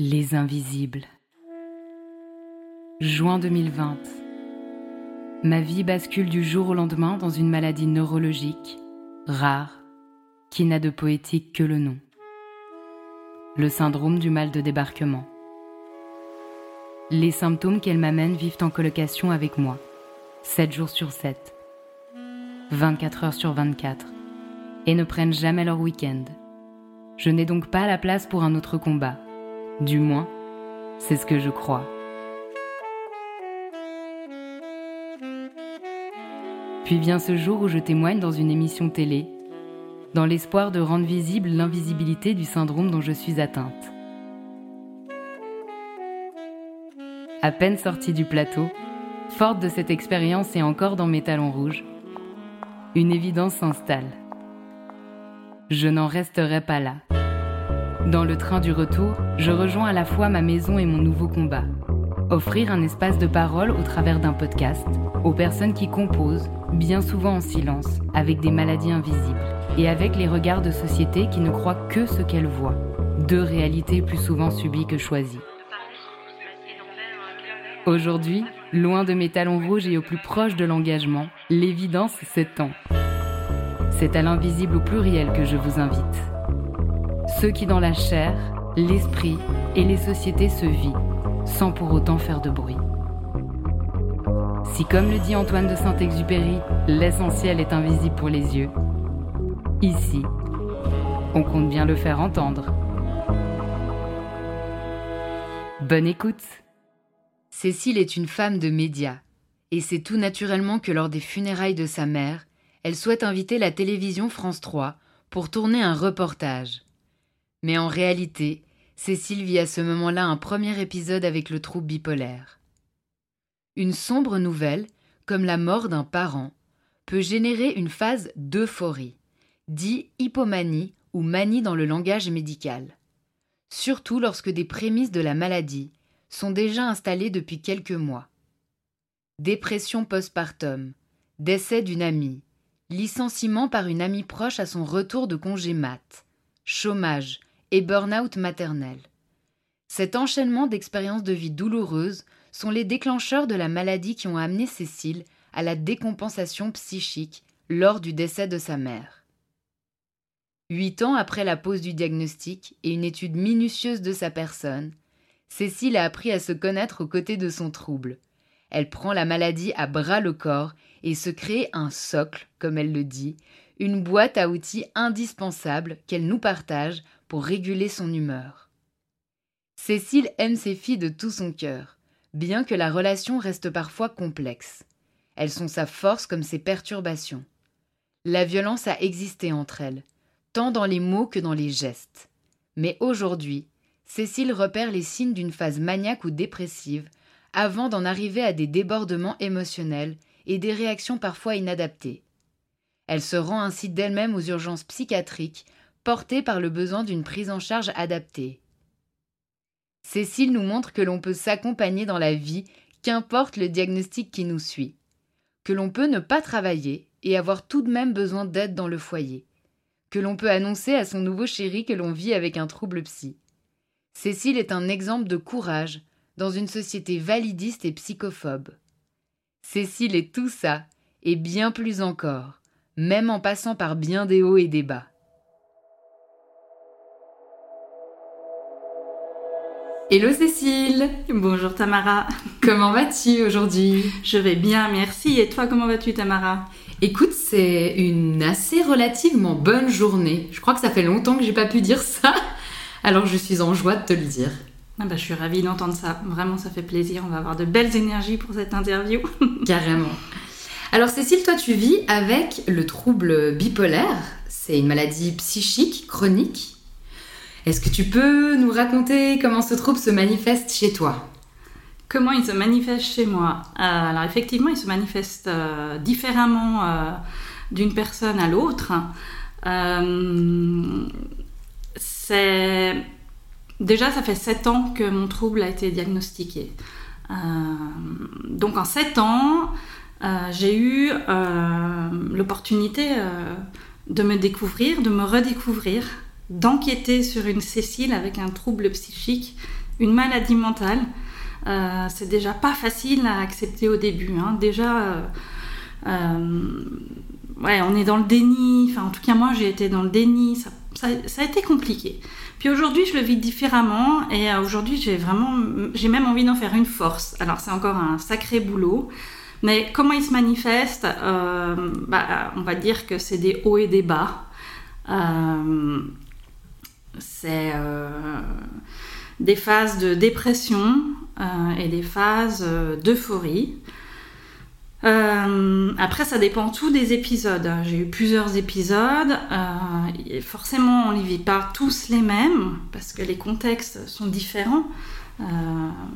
Les Invisibles. Juin 2020. Ma vie bascule du jour au lendemain dans une maladie neurologique, rare, qui n'a de poétique que le nom. Le syndrome du mal de débarquement. Les symptômes qu'elle m'amène vivent en colocation avec moi, 7 jours sur 7, 24 heures sur 24, et ne prennent jamais leur week-end. Je n'ai donc pas la place pour un autre combat. Du moins, c'est ce que je crois. Puis vient ce jour où je témoigne dans une émission télé, dans l'espoir de rendre visible l'invisibilité du syndrome dont je suis atteinte. À peine sortie du plateau, forte de cette expérience et encore dans mes talons rouges, une évidence s'installe je n'en resterai pas là. Dans le train du retour, je rejoins à la fois ma maison et mon nouveau combat. Offrir un espace de parole au travers d'un podcast aux personnes qui composent, bien souvent en silence, avec des maladies invisibles et avec les regards de société qui ne croient que ce qu'elles voient. Deux réalités plus souvent subies que choisies. Aujourd'hui, loin de mes talons rouges et au plus proche de l'engagement, l'évidence s'étend. C'est à l'invisible au pluriel que je vous invite. Ceux qui dans la chair, l'esprit et les sociétés se vivent, sans pour autant faire de bruit. Si comme le dit Antoine de Saint-Exupéry, l'essentiel est invisible pour les yeux, ici, on compte bien le faire entendre. Bonne écoute Cécile est une femme de médias, et c'est tout naturellement que lors des funérailles de sa mère, elle souhaite inviter la télévision France 3 pour tourner un reportage. Mais en réalité, Cécile vit à ce moment-là un premier épisode avec le trouble bipolaire. Une sombre nouvelle, comme la mort d'un parent, peut générer une phase d'euphorie, dit hypomanie ou manie dans le langage médical. Surtout lorsque des prémices de la maladie sont déjà installées depuis quelques mois. Dépression postpartum, décès d'une amie, licenciement par une amie proche à son retour de congé mat, chômage et burn-out maternel. Cet enchaînement d'expériences de vie douloureuses sont les déclencheurs de la maladie qui ont amené Cécile à la décompensation psychique lors du décès de sa mère. Huit ans après la pose du diagnostic et une étude minutieuse de sa personne, Cécile a appris à se connaître aux côtés de son trouble. Elle prend la maladie à bras le corps et se crée un socle, comme elle le dit, une boîte à outils indispensable qu'elle nous partage pour réguler son humeur. Cécile aime ses filles de tout son cœur, bien que la relation reste parfois complexe. Elles sont sa force comme ses perturbations. La violence a existé entre elles, tant dans les mots que dans les gestes. Mais aujourd'hui, Cécile repère les signes d'une phase maniaque ou dépressive avant d'en arriver à des débordements émotionnels et des réactions parfois inadaptées. Elle se rend ainsi d'elle-même aux urgences psychiatriques, portée par le besoin d'une prise en charge adaptée. Cécile nous montre que l'on peut s'accompagner dans la vie, qu'importe le diagnostic qui nous suit, que l'on peut ne pas travailler et avoir tout de même besoin d'aide dans le foyer, que l'on peut annoncer à son nouveau chéri que l'on vit avec un trouble psy. Cécile est un exemple de courage dans une société validiste et psychophobe. Cécile est tout ça, et bien plus encore, même en passant par bien des hauts et des bas. Hello Cécile Bonjour Tamara Comment vas-tu aujourd'hui? Je vais bien, merci. Et toi, comment vas-tu Tamara? Écoute, c'est une assez relativement bonne journée. Je crois que ça fait longtemps que j'ai pas pu dire ça, alors je suis en joie de te le dire. Ah bah, je suis ravie d'entendre ça. Vraiment, ça fait plaisir. On va avoir de belles énergies pour cette interview. Carrément. Alors Cécile, toi tu vis avec le trouble bipolaire. C'est une maladie psychique chronique. Est-ce que tu peux nous raconter comment ce trouble se manifeste chez toi? Comment il se manifeste chez moi? Euh, Alors effectivement, il se manifeste euh, différemment euh, d'une personne à l'autre. c'est Déjà, ça fait 7 ans que mon trouble a été diagnostiqué. Donc en 7 ans, j'ai eu l'opportunité de me découvrir, de me redécouvrir, d'enquêter sur une Cécile avec un trouble psychique une maladie mentale. Euh, c'est déjà pas facile à accepter au début. Hein. Déjà, euh, euh, ouais, on est dans le déni. Enfin, en tout cas, moi, j'ai été dans le déni. Ça, ça, a été compliqué. Puis aujourd'hui, je le vis différemment. Et aujourd'hui, j'ai vraiment, j'ai même envie d'en faire une force. Alors, c'est encore un sacré boulot. Mais comment il se manifeste bah, On va dire que c'est des hauts et des bas. C'est des phases de dépression euh, et des phases euh, d'euphorie. Euh, après, ça dépend tout des épisodes. J'ai eu plusieurs épisodes. forcément, on ne vit pas tous les mêmes parce que les contextes sont différents.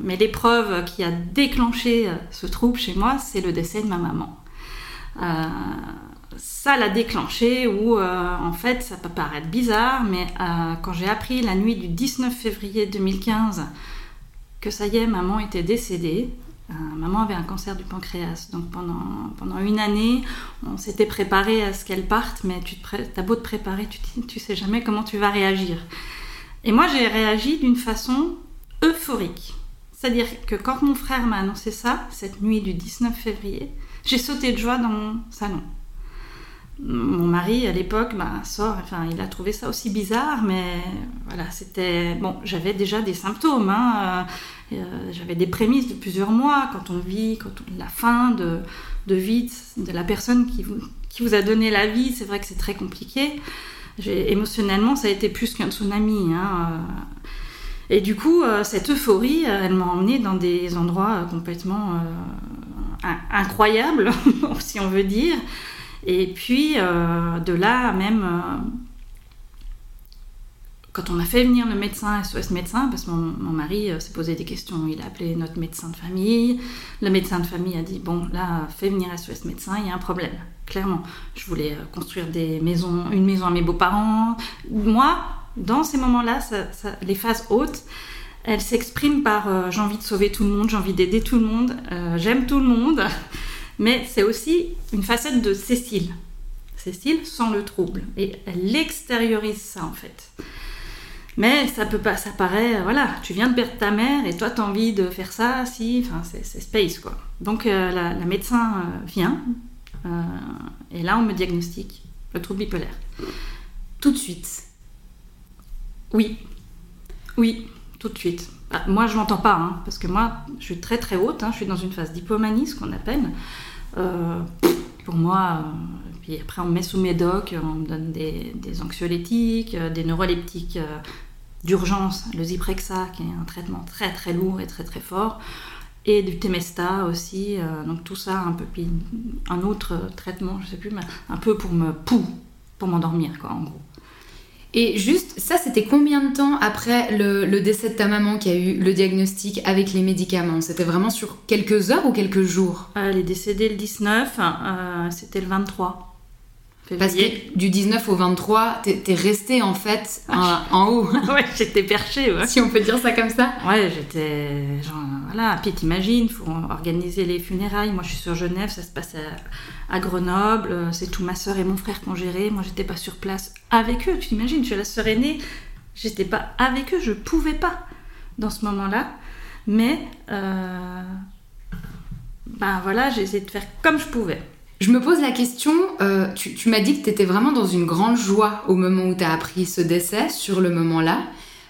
mais l'épreuve qui a déclenché ce trouble chez moi, c'est le décès de ma maman ça l'a déclenché ou euh, en fait ça peut paraître bizarre mais euh, quand j'ai appris la nuit du 19 février 2015 que ça y est maman était décédée euh, maman avait un cancer du pancréas. Donc pendant, pendant une année on s'était préparé à ce qu'elle parte mais tu as beau te préparer tu, tu sais jamais comment tu vas réagir. Et moi j'ai réagi d'une façon euphorique. C'est-à-dire que quand mon frère m'a annoncé ça cette nuit du 19 février j'ai sauté de joie dans mon salon mon mari à l'époque bah, sort, enfin il a trouvé ça aussi bizarre, mais voilà, c'était bon. J'avais déjà des symptômes, hein, euh, euh, j'avais des prémices de plusieurs mois quand on vit, quand la fin de, de vie de la personne qui vous, qui vous a donné la vie, c'est vrai que c'est très compliqué. Émotionnellement, ça a été plus qu'un tsunami. Hein, euh. et du coup, cette euphorie, elle m'a emmenée dans des endroits complètement incroyables, si on veut dire. Et puis, euh, de là, même, euh, quand on a fait venir le médecin, SOS médecin, parce que mon, mari euh, s'est posé des questions, il a appelé notre médecin de famille. Le médecin de famille a dit Bon, là, fais venir SOS médecin, il y a un problème, clairement. Je voulais construire des maisons, une maison à mes beaux-parents. Moi, dans ces moments-là, les phases hautes, elles s'expriment par j'ai envie de sauver tout le monde, j'ai envie d'aider tout le monde, j'aime tout le monde. Mais c'est aussi une facette de Cécile. Cécile sans le trouble. Et elle extériorise ça en fait. Mais ça peut pas, ça paraît, voilà, tu viens de perdre ta mère et toi tu as envie de faire ça, si, enfin c'est space quoi. Donc euh, la, médecin euh, vient euh, et là on me diagnostique le trouble bipolaire. Tout de suite. Oui, oui, tout de suite. Ah, moi, je l'entends pas, hein, parce que moi, je suis très très haute, hein, je suis dans une phase d'hypomanie, ce qu'on appelle. Euh, pour moi, euh, puis après, on me met sous médoc, on me donne des, anxiolytiques, euh, des neuroleptiques d'urgence, le Zyprexa, qui est un traitement très très lourd et très très fort, et du Temesta aussi, donc tout ça, un peu, puis un autre traitement, je sais plus, mais un peu pour me pou, pour m'endormir, quoi, en gros. Et juste, ça, c'était combien de temps après le, décès de ta maman qui a eu le diagnostic avec les médicaments? C'était vraiment sur quelques heures ou quelques jours? Elle est décédée le 19, euh, c'était le 23. Parce que du 19 au 23, t'es resté en fait en, haut. ouais, j'étais perché, Si on peut dire ça comme ça. Ouais, j'étais. Voilà, puis t'imagines, faut organiser les funérailles. Moi, je suis sur Genève, ça se passe à, Grenoble. Euh, c'est tout ma soeur et mon frère qui ont géré. Moi, j'étais pas sur place avec eux. Tu t'imagines, je suis la sœur aînée. J'étais pas avec eux, je pouvais pas dans ce moment-là. Mais. Euh, ben voilà, j'ai essayé de faire comme je pouvais. Je me pose la question, euh, tu, m'as dit que tu étais vraiment dans une grande joie au moment où tu as appris ce décès, sur le moment-là.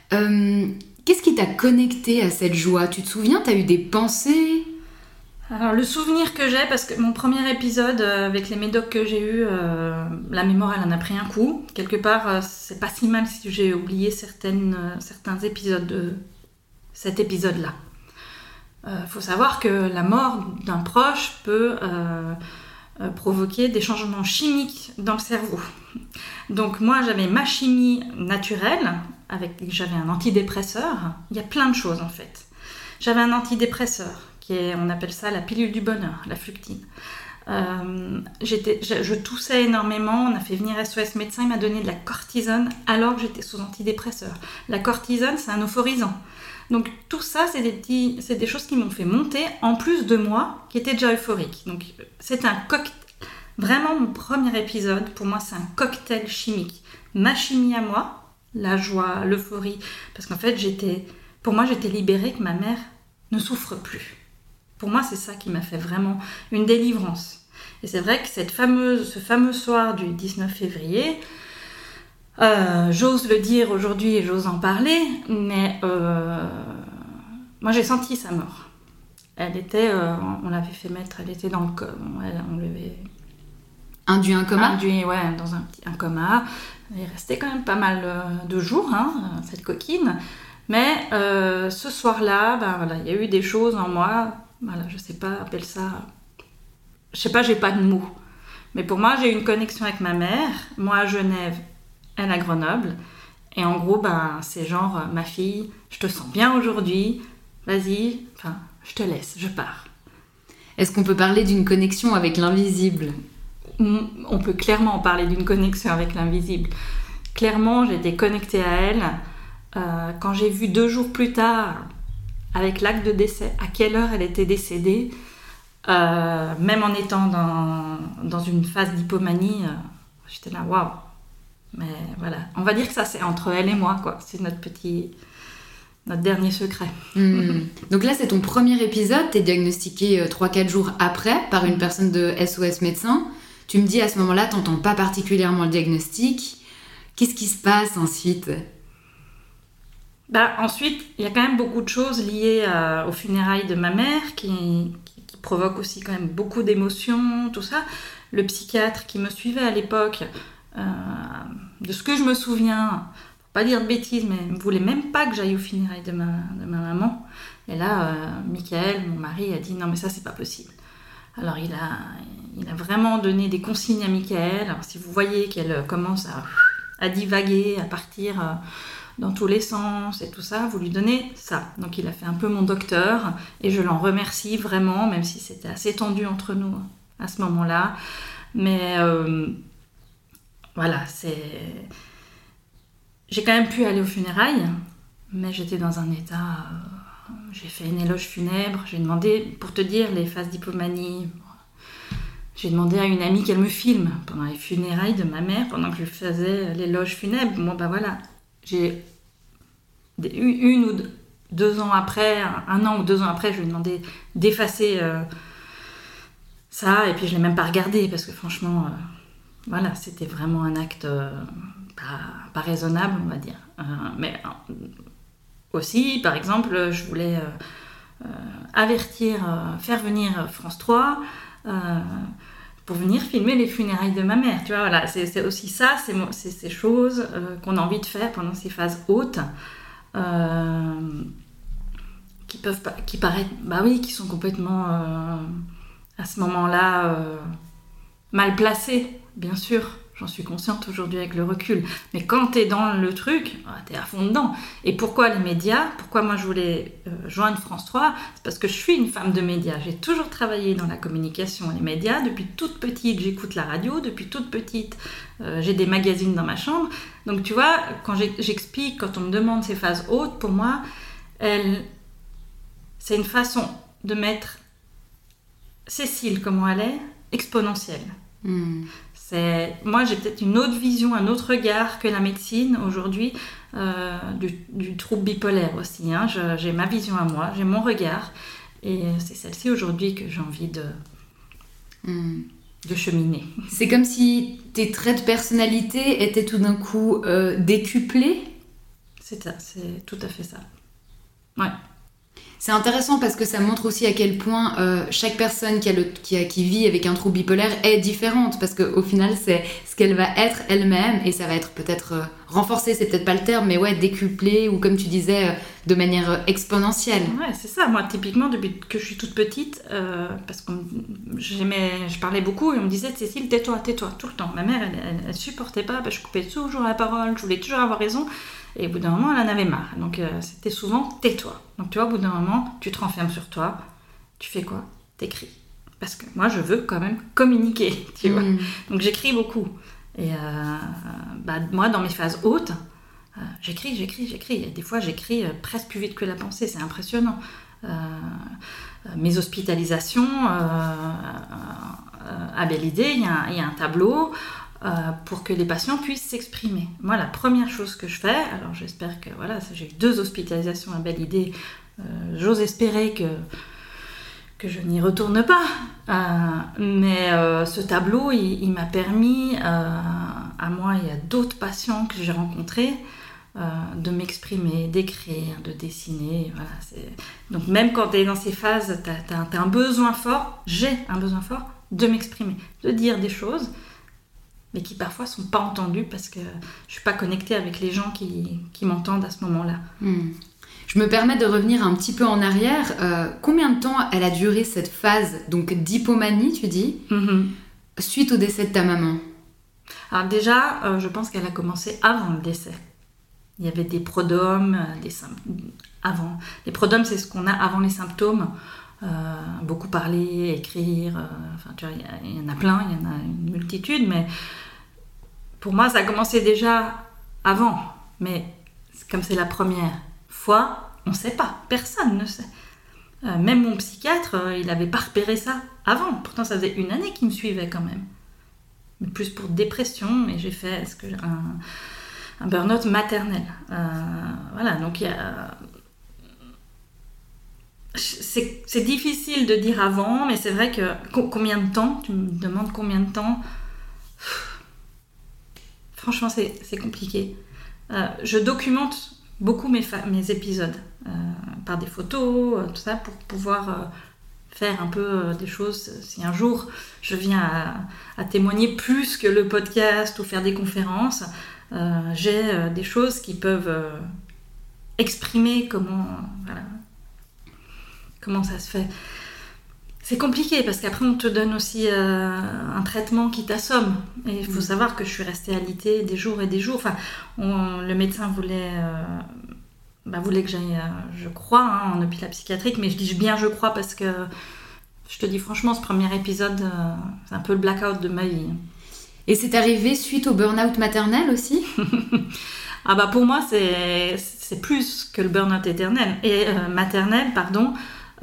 Qu'est-ce qui t'a connecté à cette joie? Tu te souviens, tu as eu des pensées? Alors le souvenir que j'ai, parce que mon premier épisode euh, avec les médocs que j'ai eu, la mémoire elle en a pris un coup. Quelque part, c'est pas si mal si j'ai oublié certains épisodes de cet épisode-là. Il faut savoir que la mort d'un proche peut euh, provoquer des changements chimiques dans le cerveau. Donc moi j'avais ma chimie naturelle, avec j'avais un antidépresseur, il y a plein de choses en fait. J'avais un antidépresseur, on appelle ça la pilule du bonheur, la fructine. Euh, je, toussais énormément, on a fait venir SOS médecin, il m'a donné de la cortisone alors que j'étais sous antidépresseur. La cortisone, c'est un euphorisant. Donc tout ça, c'est des, c'est des choses qui m'ont fait monter, en plus de moi, qui était déjà euphorique. Donc c'est un cocktail. Vraiment, mon premier épisode, pour moi, c'est un cocktail chimique. Ma chimie à moi, la joie, l'euphorie, parce qu'en fait, j'étais pour moi, j'étais libérée que ma mère ne souffre plus. Pour moi, c'est ça qui m'a fait vraiment une délivrance. Et c'est vrai que cette fameuse, ce fameux soir du 19 février, euh, j'ose le dire aujourd'hui et j'ose en parler, mais euh, moi j'ai senti sa mort. Elle était, euh, on l'avait fait mettre, elle était dans le coma, on l'avait induit un coma, induit ouais dans un petit un coma. Elle est restée quand même pas mal de jours, hein, cette coquine. Mais ce soir-là, ben, voilà, il y a eu des choses en moi. Voilà, je sais pas, appelle ça. Je sais pas, j'ai pas de mots. Mais pour moi, j'ai eu une connexion avec ma mère. Moi à Genève, elle à Grenoble. Et en gros, ben, c'est genre, euh, ma fille, je te sens bien aujourd'hui, vas-y, enfin, je te laisse, je pars. Est-ce qu'on peut parler d'une connexion avec l'invisible? On peut clairement parler d'une connexion avec l'invisible. Clairement, j'étais connectée à elle. Euh, quand j'ai vu deux jours plus tard, avec l'acte de décès, à quelle heure elle était décédée, euh, même en étant dans, dans une phase d'hypomanie, j'étais là, waouh, mais voilà, on va dire que ça c'est entre elle et moi, quoi. C'est notre petit, notre dernier secret. Hmm. Donc là, c'est ton premier épisode. Tu es diagnostiqué 3-4 euh, jours après par une personne de SOS médecin. Tu me dis à ce moment-là, tu n'entends pas particulièrement le diagnostic. Qu'est-ce qui se passe ensuite? Bah, Ensuite, il y a quand même beaucoup de choses liées aux funérailles de ma mère qui, qui, provoquent aussi quand même beaucoup d'émotions, tout ça. Le psychiatre qui me suivait à l'époque euh, de ce que je me souviens, pour pas dire de bêtises, mais ne voulait même pas que j'aille au funérailles de ma, de ma maman. Et là, euh, Michael, mon mari, a dit non mais ça c'est pas possible. Alors il a, il a vraiment donné des consignes à Michael. Alors si vous voyez qu'elle commence à, à, divaguer, à partir euh, dans tous les sens et tout ça, vous lui donnez ça. Donc il a fait un peu mon docteur et je l'en remercie vraiment, même si c'était assez tendu entre nous à ce moment-là. Mais euh, voilà, c'est. J'ai quand même pu aller aux funérailles, mais j'étais dans un état. Euh, j'ai fait une éloge funèbre, j'ai demandé, pour te dire, les phases d'hypomanie. J'ai demandé à une amie qu'elle me filme pendant les funérailles de ma mère, pendant que je faisais l'éloge funèbre. Bon, ben voilà, j'ai. Une ou deux ans après, un an ou deux ans après, je lui ai demandé d'effacer euh, ça, et puis je l'ai même pas regardé, parce que franchement. Euh, voilà, c'était vraiment un acte euh, pas, raisonnable, on va dire. Mais aussi, par exemple, je voulais avertir, faire venir France 3 pour venir filmer les funérailles de ma mère. Tu vois, voilà, c'est aussi ça, c'est ces choses qu'on a envie de faire pendant ces phases hautes. qui peuvent qui paraissent bah oui qui sont complètement à ce moment-là mal placées bien sûr, j'en suis consciente aujourd'hui avec le recul. Mais quand tu es dans le truc, ah, tu es à fond dedans. Et pourquoi les médias? Pourquoi moi je voulais euh, joindre France 3 C'est parce que je suis une femme de médias. J'ai toujours travaillé dans la communication et les médias. Depuis toute petite, j'écoute la radio. Depuis toute petite, euh, j'ai des magazines dans ma chambre. Donc tu vois, quand j'explique, quand on me demande ces phases hautes, pour moi, c'est une façon de mettre Cécile, comment elle est, exponentielle. Hmm moi j'ai peut-être une autre vision, un autre regard que la médecine aujourd'hui euh, du, trouble bipolaire aussi. Hein. J'ai ma vision à moi, j'ai mon regard, et c'est celle-ci aujourd'hui que j'ai envie de, hmm. de cheminer. C'est comme si tes traits de personnalité étaient tout d'un coup euh, décuplés? C'est ça, c'est tout à fait ça. Ouais. C'est intéressant parce que ça montre aussi à quel point euh, chaque personne qui, vit avec un trouble bipolaire est différente parce qu'au final c'est ce qu'elle va être elle-même et ça va être peut-être euh, renforcé, c'est peut-être pas le terme, mais ouais, décuplé ou comme tu disais, euh, de manière exponentielle. Ouais, c'est ça. Moi, typiquement, depuis que je suis toute petite, parce que je parlais beaucoup et on me disait Cécile, tais-toi, tais-toi, tout le temps. Ma mère, elle, elle, supportait pas, je coupais toujours la parole, je voulais toujours avoir raison. Et au bout d'un moment, elle en avait marre. Donc euh, c'était souvent tais-toi. Donc tu vois, au bout d'un moment, tu te renfermes sur toi. Tu fais quoi? T'écris. Parce que moi, je veux quand même communiquer, tu vois. Mm. Donc j'écris beaucoup. Et euh, bah, moi, dans mes phases hautes, euh, j'écris, j'écris, j'écris. Des fois, j'écris presque plus vite que la pensée. C'est impressionnant. mes hospitalisations, à Belle Idée, il y, a un tableau pour que les patients puissent s'exprimer. Moi, la première chose que je fais, alors j'espère que voilà, j'ai eu deux hospitalisations, une belle idée. J'ose espérer que que je n'y retourne pas. mais ce tableau, il, m'a permis, à moi et à d'autres patients que j'ai rencontrés, euh, de m'exprimer, d'écrire, de dessiner. Donc même quand tu es dans ces phases, tu as, un besoin fort, j'ai un besoin fort de m'exprimer, de dire des choses, mais qui parfois sont pas entendues parce que je suis pas connectée avec les gens qui, qui m'entendent à ce moment-là. Hmm. Je me permets de revenir un petit peu en arrière. Euh, combien de temps elle a duré cette phase donc d'hypomanie, tu dis, mm-hmm. suite au décès de ta maman? Alors déjà, euh, je pense qu'elle a commencé avant le décès. Il y avait des prodromes, euh, des avant. Les prodromes, c'est ce qu'on a avant les symptômes. Euh, beaucoup parler, écrire, euh, enfin, il y, en a plein, il y en a une multitude, mais pour moi, ça a commencé déjà avant. Mais comme c'est la première fois, on ne sait pas, personne ne sait. même mon psychiatre, il n'avait pas repéré ça avant. Pourtant, ça faisait une année qu'il me suivait quand même. Mais plus pour dépression, et j'ai fait ce que, un, un burn-out maternel. Euh, voilà, donc il y a. C'est difficile de dire avant, mais c'est vrai que combien de temps Tu me demandes combien de temps? Franchement, c'est compliqué. Euh, je documente beaucoup mes, mes épisodes euh, par des photos, tout ça, pour pouvoir faire un peu des choses. Si un jour je viens à, témoigner plus que le podcast ou faire des conférences, euh, j'ai euh, des choses qui peuvent euh, exprimer comment, comment ça se fait? C'est compliqué parce qu'après on te donne aussi un traitement qui t'assomme. Et il faut mm. savoir que je suis restée alitée des jours et des jours. Enfin, le médecin voulait, bah, voulait que j'aille, je crois, hein, en hôpital psychiatrique, mais je dis bien je crois parce que je te dis franchement, ce premier épisode, c'est un peu le blackout de ma vie. Et c'est arrivé suite au burn-out maternel aussi? Ah bah pour moi c'est plus que le burn-out éternel et euh, maternel pardon.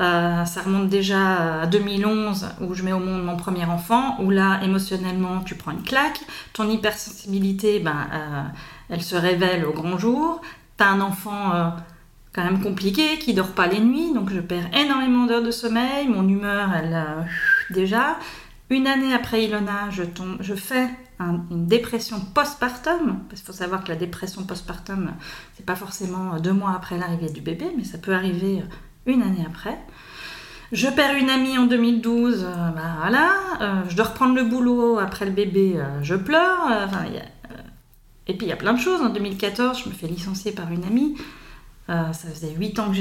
Euh, ça remonte déjà à 2011 où je mets au monde mon premier enfant, où là émotionnellement tu prends une claque, ton hypersensibilité ben, euh, elle se révèle au grand jour, t'as un enfant quand même compliqué qui dort pas les nuits, donc je perds énormément d'heures de sommeil, mon humeur elle déjà, une année après Ilona, je, tombe, je fais une dépression postpartum, parce qu'il faut savoir que la dépression postpartum, c'est pas forcément deux mois après l'arrivée du bébé, mais ça peut arriver une année après. Je perds une amie en 2012, euh, bah voilà. Euh, je dois reprendre le boulot après le bébé, euh, je pleure. et puis il y a plein de choses. En 2014, je me fais licencier par une amie. ça faisait 8 ans que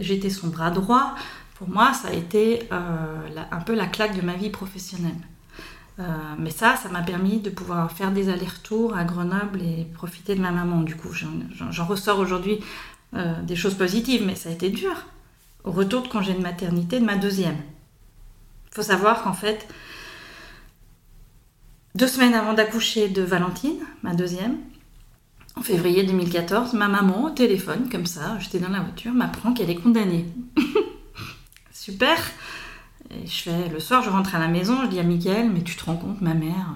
j'étais son bras droit pour moi, ça a été un peu la claque de ma vie professionnelle. Mais ça, ça m'a permis de pouvoir faire des allers-retours à Grenoble et profiter de ma maman. Du coup, j'en ressors aujourd'hui des choses positives, mais ça a été dur. Retour de congé de maternité de ma deuxième. Il faut savoir qu'en fait, deux semaines avant d'accoucher de Valentine, ma deuxième, en février 2014, ma maman, au téléphone, comme ça, j'étais dans la voiture, m'apprend qu'elle est condamnée. super. Et je fais, le soir, je rentre à la maison, je dis à Michael, mais tu te rends compte, ma mère?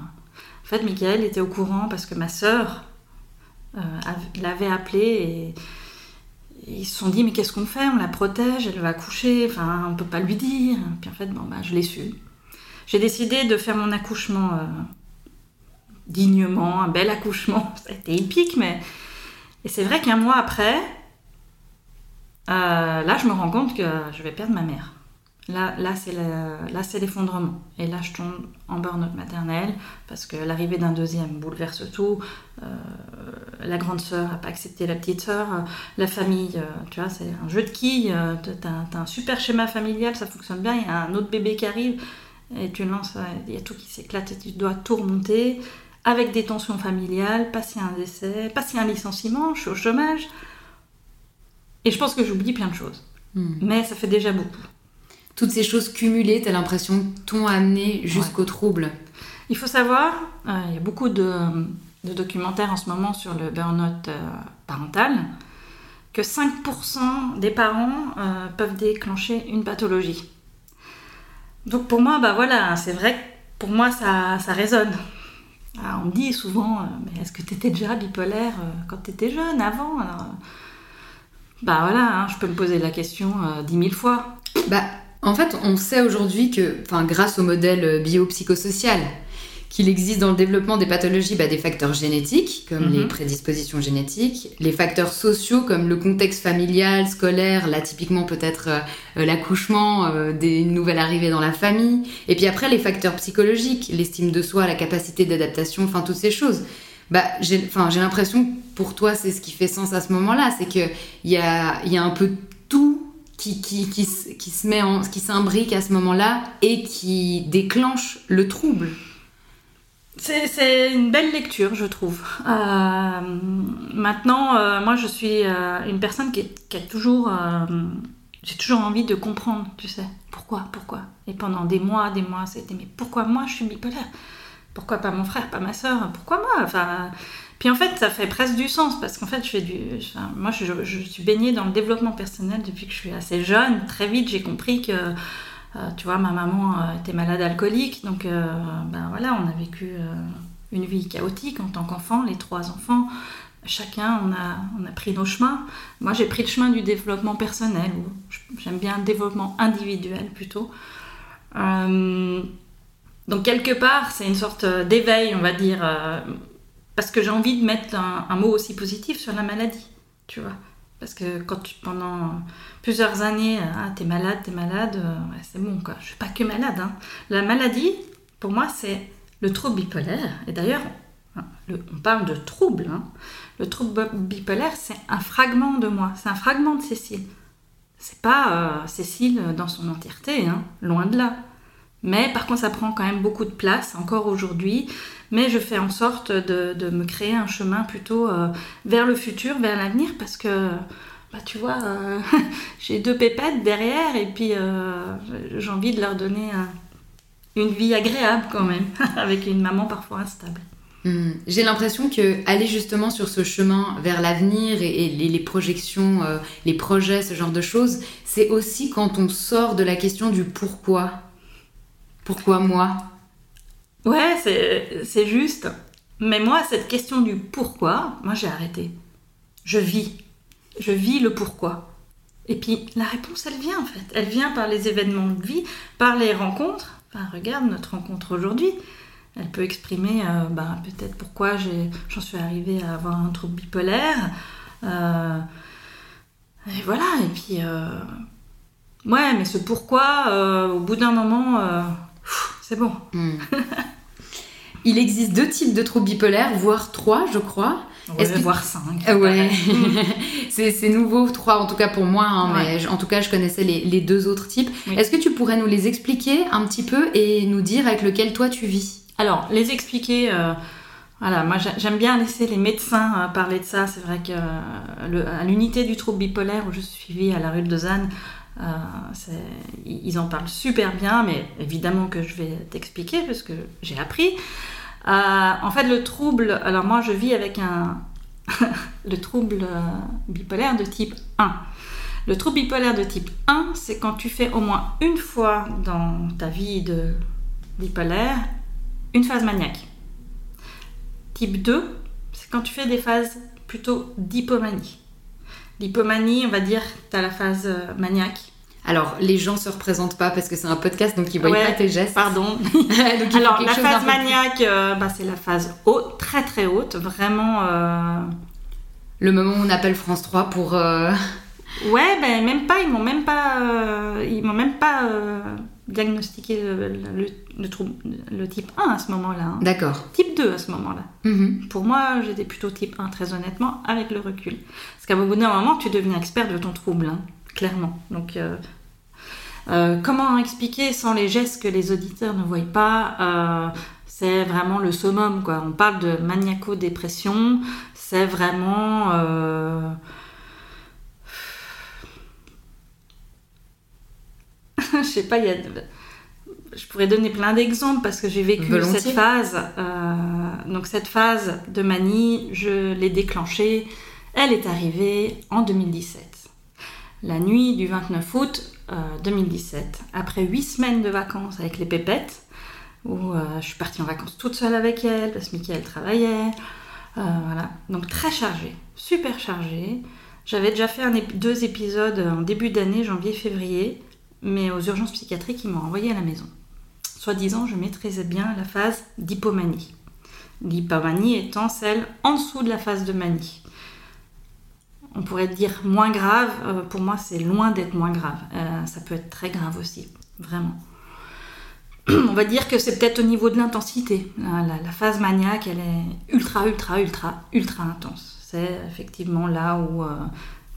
En fait, Michael était au courant parce que ma sœur euh, l'avait appelé et, ils se sont dit, mais qu'est-ce qu'on fait? On la protège, elle va accoucher, enfin, on peut pas lui dire. Puis en fait, bon, bah, je l'ai su. J'ai décidé de faire mon accouchement euh, dignement, un bel accouchement. Ça a été épique, mais. Et c'est vrai qu'un mois après, euh, là, je me rends compte que je vais perdre ma mère. Là, là c'est l'effondrement. Et là, je tombe en burn-out maternel parce que l'arrivée d'un deuxième bouleverse tout. Euh, la grande sœur n'a pas accepté la petite sœur. La famille, euh, tu vois, c'est un jeu de quilles. Euh, tu as, un super schéma familial, ça fonctionne bien. Il y a un autre bébé qui arrive et tu lances, il y a tout qui s'éclate et tu dois tout remonter avec des tensions familiales, passer un décès, passer un licenciement, je suis au chômage. Et je pense que j'oublie plein de choses. Hmm. Mais ça fait déjà beaucoup toutes ces choses cumulées, t'as l'impression t'ont amené jusqu'au trouble Il faut savoir, euh, il y a beaucoup de, documentaires en ce moment sur le burn-out euh, parental, que 5% des parents euh, peuvent déclencher une pathologie. Donc pour moi, bah voilà, c'est vrai que pour moi ça, ça résonne. On me dit souvent, mais est-ce que tu étais déjà bipolaire quand tu étais jeune, avant? Bah voilà, hein, je peux me poser la question dix mille fois. Bah, en fait, on sait aujourd'hui que, grâce au modèle biopsychosocial, qu'il existe dans le développement des pathologies bah, des facteurs génétiques, comme les mhm. prédispositions génétiques, les facteurs sociaux, comme le contexte familial, scolaire, là typiquement peut-être euh, l'accouchement, euh, des nouvelles arrivées dans la famille, et puis après les facteurs psychologiques, l'estime de soi, la capacité d'adaptation, enfin toutes ces choses. Bah, j'ai l'impression que pour toi c'est ce qui fait sens à ce moment-là, c'est qu'il y a, y a un peu tout qui, qui, qui, qui qui s'imbrique à ce moment-là et qui déclenche le trouble. C'est une belle lecture, je trouve. Euh, maintenant, euh, moi, je suis euh, une personne qui, a toujours... J'ai toujours envie de comprendre, tu sais. Pourquoi Pourquoi? Et pendant des mois, des mois, c'était mais pourquoi moi je suis bipolaire? Pourquoi pas mon frère, pas ma soeur Pourquoi moi Enfin... Puis en fait, ça fait presque du sens parce qu'en fait, je fais du. moi, je, suis baignée dans le développement personnel depuis que je suis assez jeune. Très vite, j'ai compris que euh, tu vois, ma maman euh, était malade alcoolique, donc euh, ben voilà, on a vécu une vie chaotique en tant qu'enfant, les trois enfants. Chacun, on a pris nos chemins. Moi, j'ai pris le chemin du développement personnel, j'aime bien le développement individuel plutôt. Donc, quelque part, c'est une sorte d'éveil, on va dire, parce que j'ai envie de mettre un, mot aussi positif sur la maladie, tu vois. Parce que quand pendant plusieurs années, ah, t'es malade, t'es malade, euh, c'est bon quoi. Je suis pas que malade. Hein. La maladie, pour moi, c'est le trouble bipolaire. Et d'ailleurs, on parle de trouble. Hein. Le trouble bipolaire, c'est un fragment de moi, c'est un fragment de Cécile. C'est pas euh, Cécile dans son entièreté, hein, loin de là. Mais par contre, ça prend quand même beaucoup de place, encore aujourd'hui. Mais je fais en sorte de, me créer un chemin plutôt euh, vers le futur, vers l'avenir, parce que, bah, tu vois, euh, j'ai deux pépettes derrière, et puis euh, j'ai envie de leur donner une vie agréable quand même, avec une maman parfois instable. Hmm. J'ai l'impression que aller justement sur ce chemin vers l'avenir et, les, projections, les projets, ce genre de choses, c'est aussi quand on sort de la question du pourquoi. Pourquoi moi? Ouais, c'est juste. Mais moi, cette question du pourquoi, moi j'ai arrêté. Je vis. Je vis le pourquoi. Et puis la réponse, elle vient en fait. Elle vient par les événements de vie, par les rencontres. Enfin, regarde notre rencontre aujourd'hui. Elle peut exprimer euh, ben, peut-être pourquoi j'en suis arrivée à avoir un trouble bipolaire. Euh, et voilà, et puis... Euh, ouais, mais ce pourquoi, au bout d'un moment c'est bon. Hmm. Il existe deux types de troubles bipolaires, voire trois, je crois. Est-ce que... voire cinq. Ah ouais. c'est nouveau, trois en tout cas pour moi, hein, mais en tout cas je connaissais les, deux autres types. Est-ce que tu pourrais nous les expliquer un petit peu et nous dire avec lequel toi tu vis? Alors, les expliquer. Euh, voilà, moi j'aime bien laisser les médecins euh, parler de ça. C'est vrai que euh, à l'unité du trouble bipolaire où je suis suivie à la rue de Lausanne, ils en parlent super bien, mais évidemment que je vais t'expliquer parce que j'ai appris. Euh, en fait, le trouble, alors moi je vis avec un, le trouble euh, bipolaire de type 1. Le trouble bipolaire de type 1, c'est quand tu fais au moins une fois dans ta vie de bipolaire une phase maniaque. Type 2, c'est quand tu fais des phases plutôt d'hypomanie. L'hypomanie, on va dire, tu as la phase euh, maniaque. Alors, les gens se représentent pas parce que c'est un podcast, donc ils voient pas tes gestes. Pardon. Alors, la phase maniaque, euh, bah, c'est la phase haute, très très haute, vraiment. Euh, Le moment où on appelle France 3 pour. Ouais, ben même pas, ils m'ont même pas, ils m'ont même pas diagnostiqué le, trouble, le type 1 à ce moment-là. Hein. D'accord. Type 2 à ce moment-là. Mm-hmm. Pour moi, j'étais plutôt type 1, très honnêtement, avec le recul. Parce qu'à bout d'un moment, tu deviens expert de ton trouble, hein, clairement. Donc, euh, euh, comment expliquer sans les gestes que les auditeurs ne voient pas euh, C'est vraiment le summum, quoi. On parle de maniaco-dépression, c'est vraiment je sais pas, il y a... je pourrais donner plein d'exemples parce que j'ai vécu cette phase. Euh, donc cette phase de manie, je l'ai déclenchée. Elle est arrivée en 2017. La nuit du 29 août 2017, euh, après huit semaines de vacances avec les pépettes, où je suis partie en vacances toute seule avec elle parce que Michael travaillait. voilà, donc très chargée, super chargée. J'avais déjà fait deux épisodes en début d'année, janvier-février, mais aux urgences psychiatriques, ils m'ont envoyé à la maison. Soi-disant, je maîtrisais bien la phase d'hypomanie. L'hypomanie étant celle en dessous de la phase de manie. On pourrait dire moins grave, euh, pour moi c'est loin d'être moins grave. Euh, ça peut être très grave aussi, vraiment. On va dire que c'est peut-être au niveau de l'intensité. La, phase maniaque, elle est ultra, ultra, ultra, ultra intense. C'est effectivement là où, euh,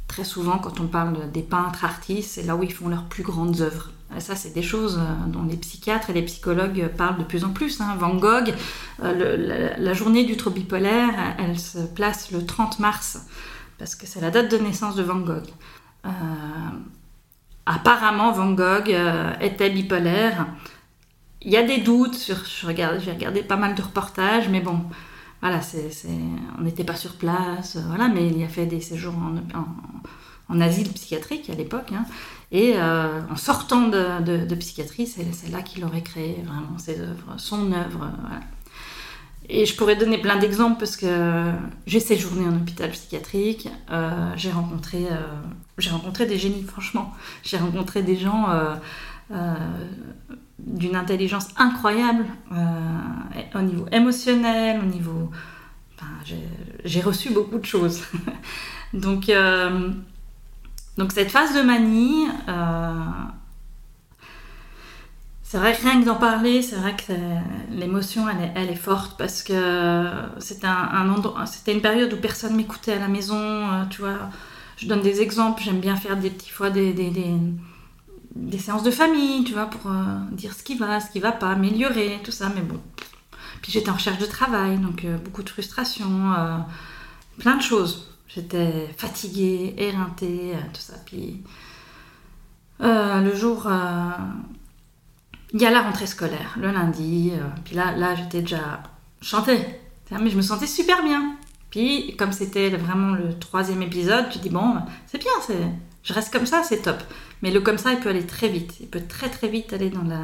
très souvent, quand on parle des peintres artistes, c'est là où ils font leurs plus grandes œuvres. Ça, c'est des choses dont les psychiatres et les psychologues parlent de plus en plus. Hein. Van Gogh, la, journée du trouble bipolaire, elle se place le 30 mars, parce que c'est la date de naissance de Van Gogh. Euh, apparemment, Van Gogh était bipolaire. Il y a des doutes, sur, j'ai regardé pas mal de reportages, mais bon, voilà, on n'était pas sur place, voilà, mais il a fait des séjours en, asile psychiatrique à l'époque. Hein. Et euh, en sortant de, psychiatrie, c'est là qu'il aurait créé vraiment ses œuvres, son œuvre. Et je pourrais donner plein d'exemples parce que j'ai séjourné en hôpital psychiatrique, euh, j'ai rencontré, euh, rencontré des génies, franchement. J'ai rencontré des gens d'une intelligence incroyable au niveau émotionnel, au niveau... Enfin, j'ai reçu beaucoup de choses. Donc donc cette phase de manie, euh, c'est vrai que rien que d'en parler, c'est vrai que l'émotion, elle, est, forte parce que c'était un, une période où personne m'écoutait à la maison. Euh, tu vois, je donne des exemples. J'aime bien faire des petits fois des, séances de famille, tu vois, pour euh, dire ce qui va, ce qui va pas, améliorer, tout ça. Mais bon. Puis j'étais en recherche de travail, donc beaucoup de frustration, plein de choses. J'étais fatiguée, éreintée, euh, tout ça. Puis euh, le jour, euh, il y a la rentrée scolaire, le lundi. puis là, là j'étais déjà chantée. Mais je me sentais super bien. Puis comme c'était vraiment le troisième épisode, je dis bon, c'est bien, c'est, je reste comme ça, c'est top. Mais le comme ça, il peut aller très vite. Il peut très très vite aller dans la,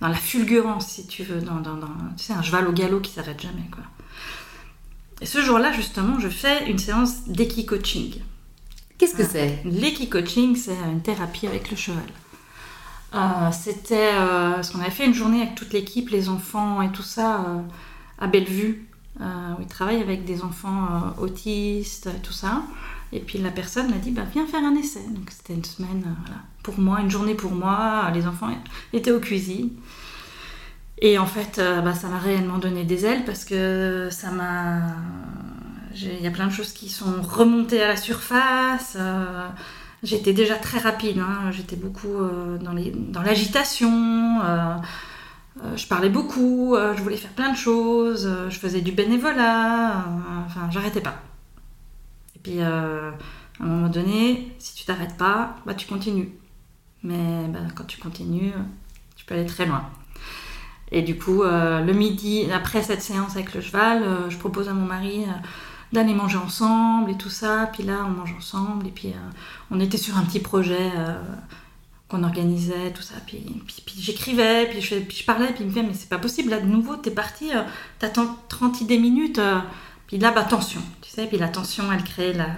dans la fulgurance, si tu veux, dans, dans, dans tu sais, un cheval au galop qui s'arrête jamais, quoi. Et ce jour-là, justement, je fais une séance d'équi-coaching. Qu'est-ce que c'est? L'équi-coaching, c'est une thérapie avec le cheval. Euh, c'était euh, parce qu'on avait fait une journée avec toute l'équipe, les enfants et tout ça, euh, à Bellevue, où ils travaillent avec des enfants autistes et tout ça. Et puis la personne m'a dit bah, Viens faire un essai. Donc c'était une semaine pour moi, une journée pour moi. Les enfants étaient aux cuisines. Et en fait, bah, ça m'a réellement donné des ailes parce que ça m'a. Il y a plein de choses qui sont remontées à la surface. Euh, j'étais déjà très rapide, hein. j'étais beaucoup euh, dans l'agitation. je parlais beaucoup, je voulais faire plein de choses, je faisais du bénévolat, enfin, j'arrêtais pas. Et puis, à un moment donné, si tu t'arrêtes pas, bah, tu continues. Mais bah, quand tu continues, tu peux aller très loin. Et du coup, euh, le midi, après cette séance avec le cheval, euh, je propose à mon mari euh, d'aller manger ensemble et tout ça. Puis là, on mange ensemble. Et puis, on était sur un petit projet qu'on organisait, tout ça. Puis, puis, j'écrivais, puis je, puis je parlais. Puis il me fait, mais c'est pas possible, là, de nouveau, t'es parti, t'attends 30 idées minutes. puis là, bah, tension, tu sais. Puis la tension, elle crée la.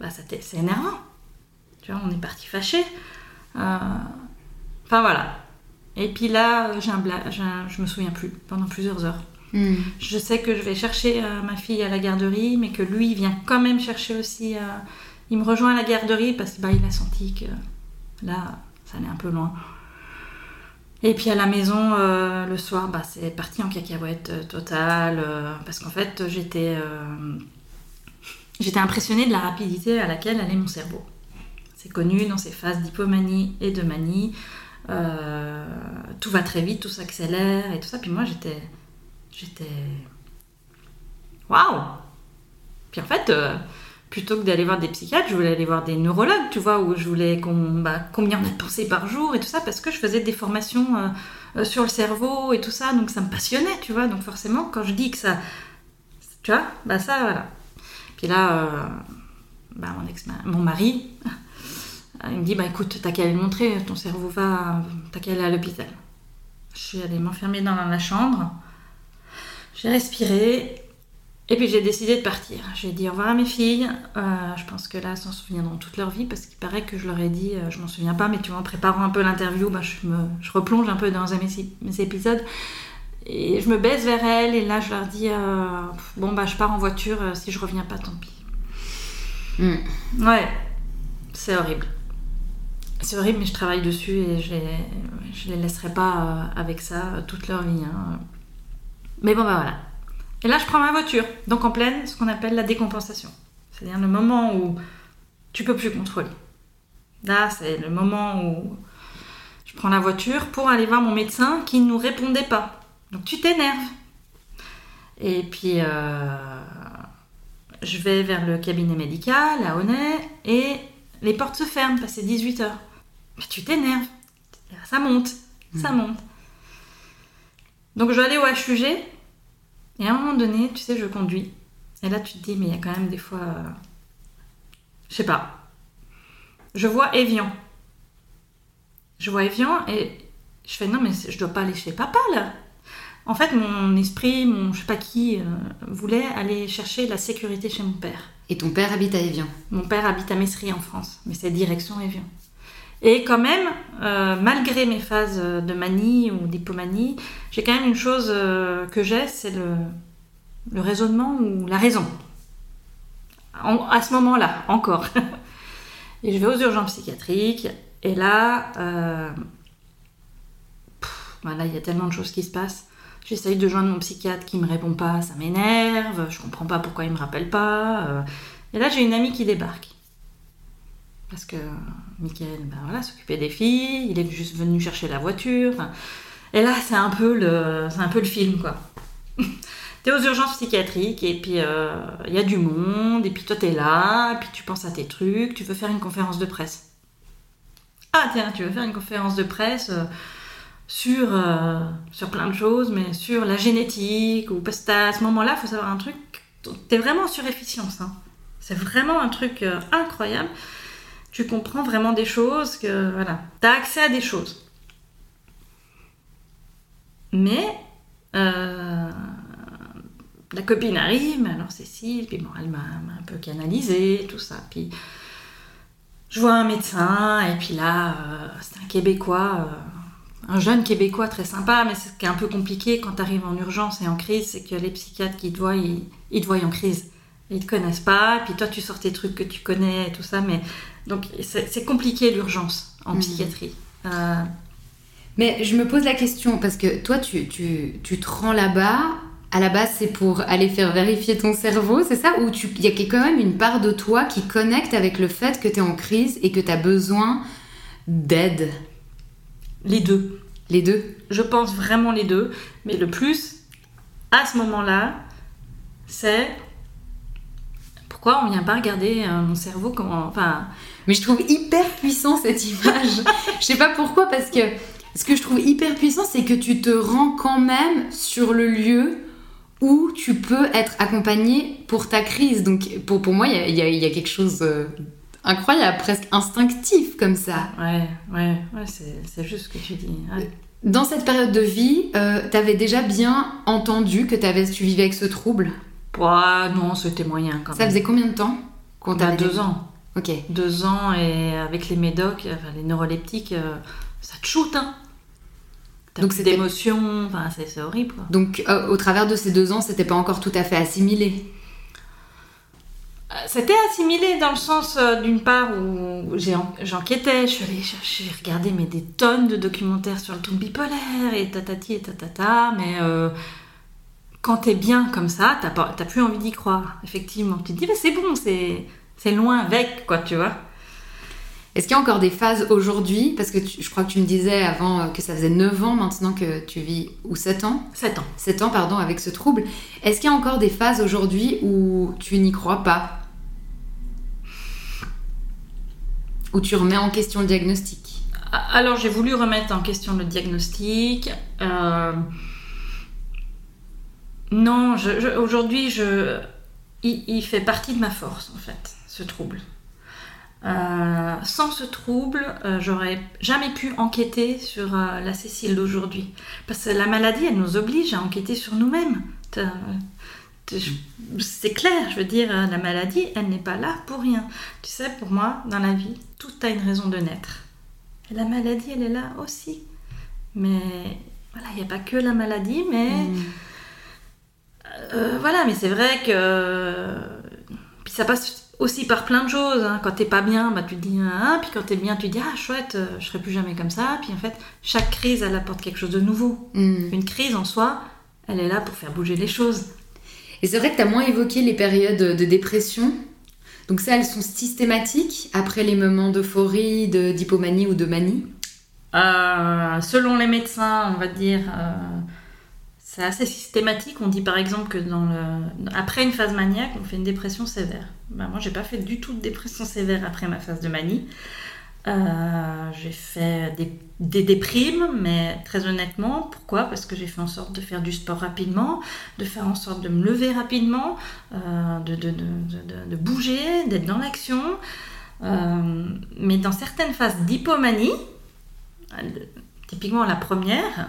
Bah, c'est énervant. Tu vois, on est parti fâché. Enfin, voilà. Et puis là, j'ai un, je me souviens plus pendant plusieurs heures. Hmm. Je sais que je vais chercher euh, ma fille à la garderie, mais que lui, vient quand même chercher aussi. Euh, il me rejoint à la garderie parce qu'il bah, a senti que là, ça allait un peu loin. Et puis à la maison, euh, le soir, bah, c'est parti en cacahuète totale. parce qu'en fait, j'étais, j'étais impressionnée de la rapidité à laquelle allait mon cerveau. C'est connu dans ces phases d'hypomanie et de manie. Tout va très vite, tout s'accélère et tout ça. Puis moi, j'étais. J'étais. Waouh Puis en fait, euh, plutôt que d'aller voir des psychiatres, je voulais aller voir des neurologues, tu vois, où je voulais qu'on. Bah, combien on a de pensées par jour et tout ça, parce que je faisais des formations euh, sur le cerveau et tout ça, donc ça me passionnait, tu vois. Donc forcément, quand je dis que ça. Tu vois, bah ça, voilà. Puis là, bah, mon, ex, mon mari, il me dit bah écoute, t'as qu'à aller le montrer, ton cerveau va, t'as qu'à aller à l'hôpital. Je suis allée m'enfermer dans la chambre. J'ai respiré. Et puis j'ai décidé de partir. J'ai dit au revoir à mes filles. Euh, je pense que là, elles s'en souviendront toute leur vie parce qu'il paraît que je leur ai dit, euh, je m'en souviens pas, mais tu vois, en préparant un peu l'interview, bah, je, me, je replonge un peu dans mes, mes épisodes. Et je me baisse vers elles et là, je leur dis, euh, bon, bah, je pars en voiture. si je reviens pas, tant pis. Hmm. Ouais, c'est horrible. C'est horrible, mais je travaille dessus et je les, je les laisserai pas avec ça toute leur vie. Hein. Mais bon, bah voilà. Et là, je prends ma voiture, donc en pleine, ce qu'on appelle la décompensation. C'est-à-dire le moment où tu peux plus contrôler. Là, c'est le moment où je prends la voiture pour aller voir mon médecin qui ne nous répondait pas. Donc tu t'énerves. Et puis, euh, je vais vers le cabinet médical, à Honnay, et les portes se ferment, passé 18 heures. Mais tu t'énerves. Ça monte, ça hmm. monte. Donc je vais aller au HUG, et à un moment donné, tu sais, je conduis. Et là, tu te dis, mais il y a quand même des fois. Euh, je sais pas. Je vois Evian. Je vois Evian et je fais, non, mais je dois pas aller chez papa là. En fait, mon esprit, mon je sais pas qui, euh, voulait aller chercher la sécurité chez mon père. Et ton père habite à Evian? Mon père habite à Messery en France, mais c'est direction Evian. Et quand même, euh, malgré mes phases de manie ou d'hypomanie, j'ai quand même une chose euh, que j'ai, c'est le, raisonnement ou la raison. à ce moment-là, encore. et je vais aux urgences psychiatriques, et là, euh, il y a tellement de choses qui se passent. J'essaye de joindre mon psychiatre qui me répond pas, ça m'énerve, je comprends pas pourquoi il me rappelle pas. Euh. et là, j'ai une amie qui débarque parce que Michael ben voilà, s'occupait des filles, il est juste venu chercher la voiture. Et là, c'est un, peu le, un peu le film, quoi. t'es aux urgences psychiatriques, et puis il euh, y a du monde, et puis toi t'es là, et puis tu penses à tes trucs, tu veux faire une conférence de presse. Ah tiens, tu veux faire une conférence de presse euh, sur, euh, sur plein de choses, mais sur la génétique, ou parce que à ce moment-là, il faut savoir un truc, t'es vraiment sur efficience. Hein. C'est vraiment un truc incroyable tu comprends vraiment des choses, que voilà, tu as accès à des choses. Mais euh, la copine arrive, alors Cécile, puis bon, elle m'a un peu canalisé, tout ça. Puis je vois un médecin, et puis là, euh, c'est un Québécois, euh, un jeune Québécois très sympa, mais ce qui est un peu compliqué quand tu arrives en urgence et en crise, c'est que les psychiatres qui te voient, ils, te voient en crise. Ils te connaissent pas, puis toi tu sors tes trucs que tu connais et tout ça, mais donc c'est compliqué l'urgence en mhm. psychiatrie. Euh, mais je me pose la question, parce que toi tu, tu, tu te rends là-bas, à la base c'est pour aller faire vérifier ton cerveau, c'est ça? Ou il y a quand même une part de toi qui connecte avec le fait que tu es en crise et que tu as besoin d'aide? Les deux. Les deux? Je pense vraiment les deux, mais le plus, à ce moment-là, c'est pourquoi on vient pas regarder euh, mon cerveau comment enfin mais je trouve hyper puissant cette image. Je sais pas pourquoi parce que ce que je trouve hyper puissant c'est que tu te rends quand même sur le lieu où tu peux être accompagné pour ta crise. Donc pour, pour moi il y, y a, quelque chose euh, incroyable presque instinctif comme ça. Ouais ouais, ouais c'est juste ce que tu dis. Dans cette période de vie, euh, tu avais déjà bien entendu que avais, tu vivais avec ce trouble? Non, c'était moyen quand même. Ça faisait combien de temps qu'on bah, Deux ans. Ok. Deux ans et avec les médocs, enfin, les neuroleptiques, euh, ça te shoot, hein. Donc c'est d'émotions, enfin, c'est horrible. Donc euh, au travers de ces deux ans, c'était pas encore tout à fait assimilé. Euh, c'était assimilé dans le sens d'une part où j'enquêtais, je suis allée chercher, j'ai regardé mais des tonnes de documentaires sur le trouble bipolaire et tatati et tatata, mais quand t'es bien comme ça, t'as, plus envie d'y croire, effectivement. Tu te dis, mais c'est bon, c'est, c'est loin avec, quoi, tu vois. Est-ce qu'il y a encore des phases aujourd'hui? Parce que je crois que tu me disais avant euh, que ça faisait 9 ans maintenant que tu vis, ou 7 ans? 7 ans. 7 ans, pardon, avec ce trouble. Est-ce qu'il y a encore des phases aujourd'hui où tu n'y crois pas? Où tu remets en question le diagnostic? Alors j'ai voulu remettre en question le diagnostic. Euh, non, aujourd'hui, je, il, fait partie de ma force, en fait, ce trouble. Euh, sans ce trouble, euh, j'aurais jamais pu enquêter sur euh, la Cécile d'aujourd'hui. Parce que la maladie, elle nous oblige à enquêter sur nous-mêmes. C'est clair, je veux dire, la maladie, elle n'est pas là pour rien. Tu sais, pour moi, dans la vie, tout a une raison de naître. Et la maladie, elle est là aussi. Mais voilà, il n'y a pas que la maladie, mais... Mm. voilà, mais c'est vrai que... Puis ça passe aussi par plein de choses. Hein. Quand t'es pas bien, bah, tu te dis ah, puis quand t'es bien, tu te dis ah chouette, euh, je serai plus jamais comme ça. Puis en fait, chaque crise, elle apporte quelque chose de nouveau. Mm. Une crise en soi, elle est là pour faire bouger les choses. Et c'est vrai que tu as moins évoqué les périodes de dépression. Donc ça, elles sont systématiques après les moments d'euphorie, d'hypomanie ou de manie? Euh, Selon les médecins, on va dire, euh, c'est assez systématique. On dit par exemple que dans le... après une phase maniaque, on fait une dépression sévère. Ben, moi, j'ai pas fait du tout de dépression sévère après ma phase de manie. Euh, j'ai fait des, déprimes, mais très honnêtement, pourquoi? Parce que j'ai fait en sorte de faire du sport rapidement, de faire en sorte de me lever rapidement, euh, de, bouger, d'être dans l'action. Euh, mais dans certaines phases d'hypomanie, typiquement la première,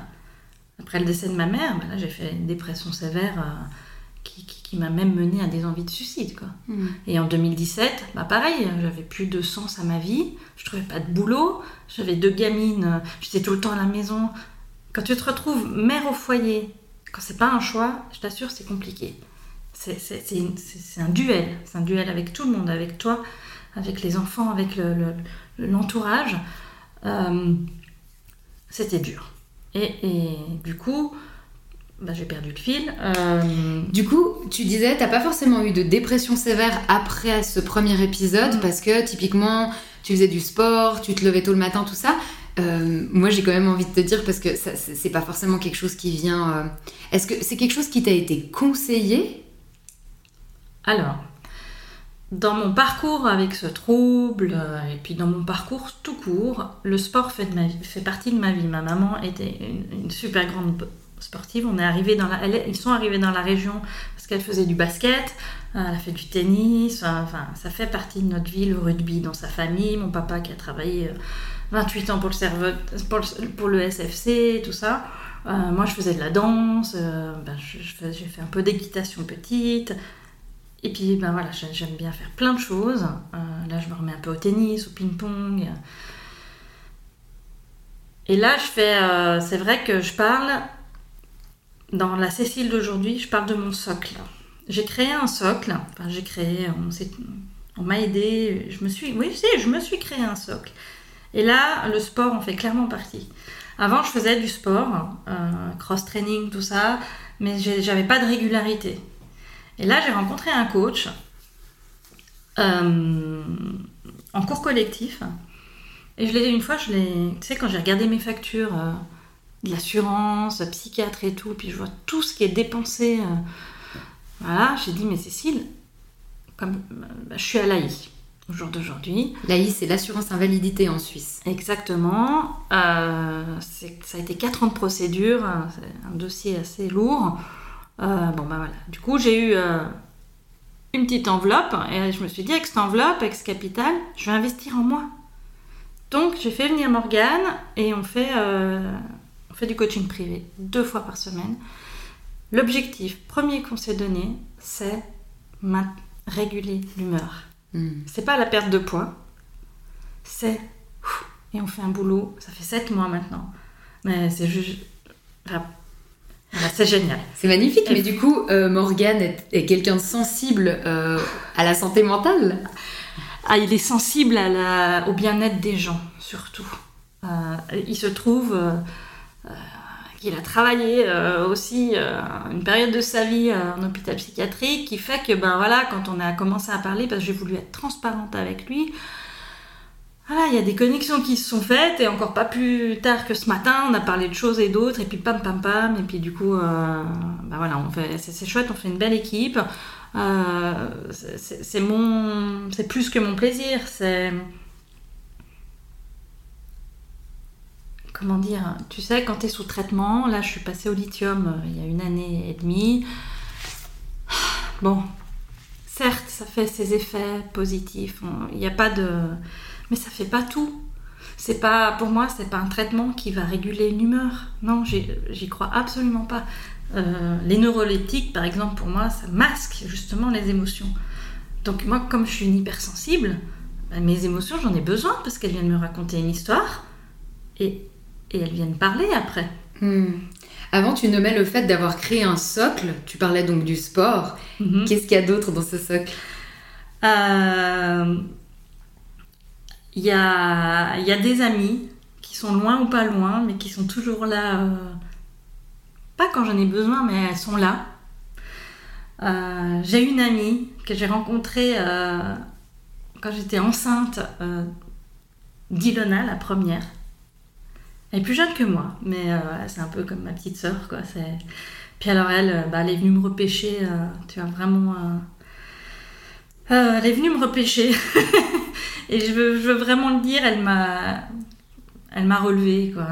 après le décès de ma mère, ben là j'ai fait une dépression sévère euh, qui, qui, m'a même mené à des envies de suicide. Quoi. Hmm. Et en 2017, bah pareil, j'avais plus de sens à ma vie, je trouvais pas de boulot, j'avais deux gamines, euh, j'étais tout le temps à la maison. Quand tu te retrouves mère au foyer, quand c'est pas un choix, je t'assure, c'est compliqué. C'est un duel, c'est un duel avec tout le monde, avec toi, avec les enfants, avec l'entourage. Le, euh, C'était dur. Et, du coup, bah, j'ai perdu le fil. Euh, du coup, tu disais, t'as pas forcément eu de dépression sévère après ce premier épisode, parce que typiquement, tu faisais du sport, tu te levais tôt le matin, tout ça. Euh, moi, j'ai quand même envie de te dire, parce que c'est pas forcément quelque chose qui vient. Euh, est-ce que c'est quelque chose qui t'a été conseillé? Alors, dans mon parcours avec ce trouble, euh, et puis dans mon parcours tout court, le sport fait, de ma vie, fait partie de ma vie. Ma maman était une, super grande sportive. On est arrivé dans la, ils sont arrivés dans la région parce qu'elle faisait du basket, euh, elle a fait du tennis, enfin, ça fait partie de notre vie, le rugby dans sa famille. Mon papa qui a travaillé 28 euh, ans pour le, pour le, pour le SFC, tout ça. moi, je faisais de la danse, ben, j'ai fait un peu d'équitation petite, et puis, ben voilà, j'aime bien faire plein de choses. Euh, là, je me remets un peu au tennis, au ping-pong. Et là, je fais. Euh, c'est vrai que je parle. Dans la Cécile d'aujourd'hui, je parle de mon socle. J'ai créé un socle. Enfin, j'ai créé. On, m'a aidé. Je me suis. Oui, si, je me suis créé un socle. Et là, le sport en fait clairement partie. Avant, je faisais du sport, euh, cross-training, tout ça, mais j'avais pas de régularité. Et là, j'ai rencontré un coach euh, en cours collectif. Et je l'ai une fois, je l'ai, tu sais, quand j'ai regardé mes factures euh, de l'assurance, psychiatre et tout, puis je vois tout ce qui est dépensé. Euh, voilà, j'ai dit, mais Cécile, comme bah, je suis à l'AI au jour d'aujourd'hui. L'AI, c'est l'assurance invalidité en Suisse. Exactement. ça a été 4 ans de procédure, c'est un dossier assez lourd. Euh, bon, ben voilà. Du coup, j'ai eu euh, une petite enveloppe et je me suis dit, avec cette enveloppe, avec ce capital, je vais investir en moi. Donc, j'ai fait venir Morgane et on fait, euh, on fait du coaching privé deux fois par semaine. L'objectif premier qu'on s'est donné, c'est réguler l'humeur. Hmm. C'est pas la perte de poids, c'est. Et on fait un boulot, ça fait sept mois maintenant. Mais c'est juste. Ah, c'est génial. C'est magnifique, mais du coup, euh, Morgane est, quelqu'un de sensible euh, à la santé mentale ah, Il est sensible à la, au bien-être des gens, surtout. Euh, il se trouve qu'il a travaillé aussi une période de sa vie en hôpital psychiatrique qui fait que, ben voilà, quand on a commencé à parler, parce que j'ai voulu être transparente avec lui, voilà, il y a des connexions qui se sont faites et encore pas plus tard que ce matin, on a parlé de choses et d'autres et puis pam pam pam et puis du coup, euh, bah voilà, c'est, chouette, on fait une belle équipe. Euh, c'est, c'est plus que mon plaisir, c'est comment dire, tu sais, quand tu es sous traitement, là je suis passée au lithium euh, il y a une année et demie. Bon, certes, ça fait ses effets positifs. Il n'y a pas de, mais ça fait pas tout. C'est pas, pour moi, c'est pas un traitement qui va réguler une humeur. Non, j'y crois absolument pas. Euh, les neuroleptiques, par exemple, pour moi, ça masque justement les émotions. Donc moi, comme je suis une hypersensible, bah, mes émotions, j'en ai besoin parce qu'elles viennent me raconter une histoire et, et elles viennent parler après. Hmm. Avant, tu nommais le fait d'avoir créé un socle. Tu parlais donc du sport. Mhm. Qu'est-ce qu'il y a d'autre dans ce socle? Euh, Il y, a, y, a, des amis qui sont loin ou pas loin, mais qui sont toujours là. Euh, pas quand j'en ai besoin, mais elles sont là. Euh, j'ai une amie que j'ai rencontrée quand j'étais enceinte d'Ilona, la première. Elle est plus jeune que moi, mais euh, c'est un peu comme ma petite sœur, quoi. Puis alors elle, euh, bah, elle est venue me repêcher, euh, tu vois, vraiment... elle est venue me repêcher. Et je veux, vraiment le dire, elle m'a... Elle m'a relevée, quoi,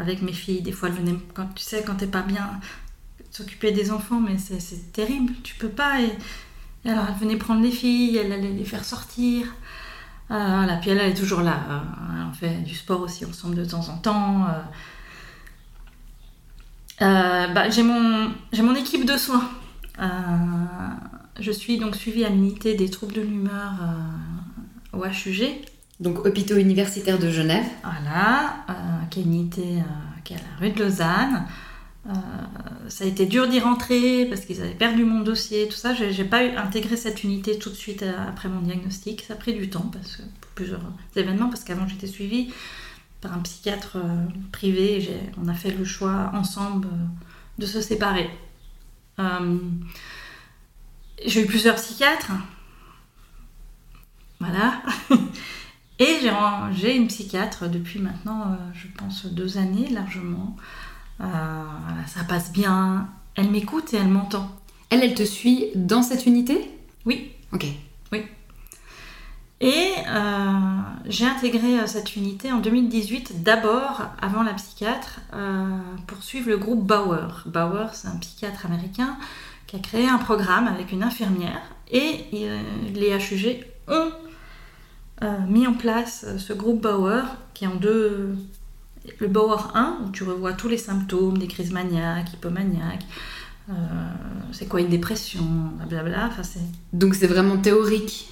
avec mes filles. Des fois, elle venait, quand, tu sais, quand t'es pas bien, s'occuper des enfants, mais c'est terrible, tu peux pas. Et, alors, elle venait prendre les filles, elle allait les faire sortir. Ah, voilà. Puis elle, est toujours là. Euh, on fait du sport aussi ensemble de temps en temps. Euh. Euh, bah, j'ai mon, mon équipe de soins. Je suis donc suivie à l'unité des troubles de l'humeur au HUG. Donc hôpital universitaire de Genève. Voilà, qui est une unité qui est à la rue de Lausanne. Euh, ça a été dur d'y rentrer parce qu'ils avaient perdu mon dossier, tout ça. J'ai pas intégré cette unité tout de suite euh, après mon diagnostic. Ça a pris du temps parce que, pour plusieurs événements, parce qu'avant j'étais suivie par un psychiatre euh, privé. On a fait le choix ensemble de se séparer. J'ai eu plusieurs psychiatres. Voilà. Et j'ai une psychiatre depuis maintenant, je pense, deux années largement. Euh, ça passe bien. Elle m'écoute et elle m'entend. Elle, elle te suit dans cette unité? Oui. Ok. Oui. Et euh, j'ai intégré euh, cette unité en 2018, d'abord avant la psychiatre, pour suivre le groupe Bauer. Bauer, c'est un psychiatre américain qui a créé un programme avec une infirmière et les HUG ont mis en place ce groupe Bauer qui est en deux, le Bauer 1, où tu revois tous les symptômes des crises maniaques, hypomaniaques, euh, c'est quoi une dépression, blablabla. Enfin, Donc c'est vraiment théorique.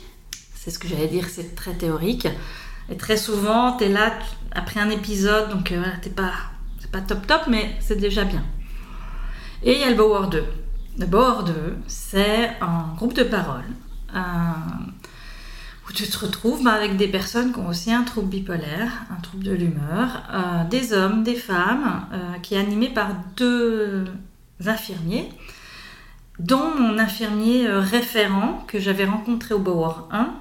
C'est ce que j'allais dire, c'est très théorique. Et très souvent, tu es là après un épisode, donc euh, voilà, t'es pas, c'est pas top top, mais c'est déjà bien. Et il y a le Bauer 2. 2, c'est un groupe de parole tu te retrouves bah, avec des personnes qui ont aussi un trouble bipolaire, un trouble de l'humeur, euh, des hommes, des femmes, euh, qui est animé par deux infirmiers, dont mon infirmier euh, référent que j'avais rencontré au Bauer 1.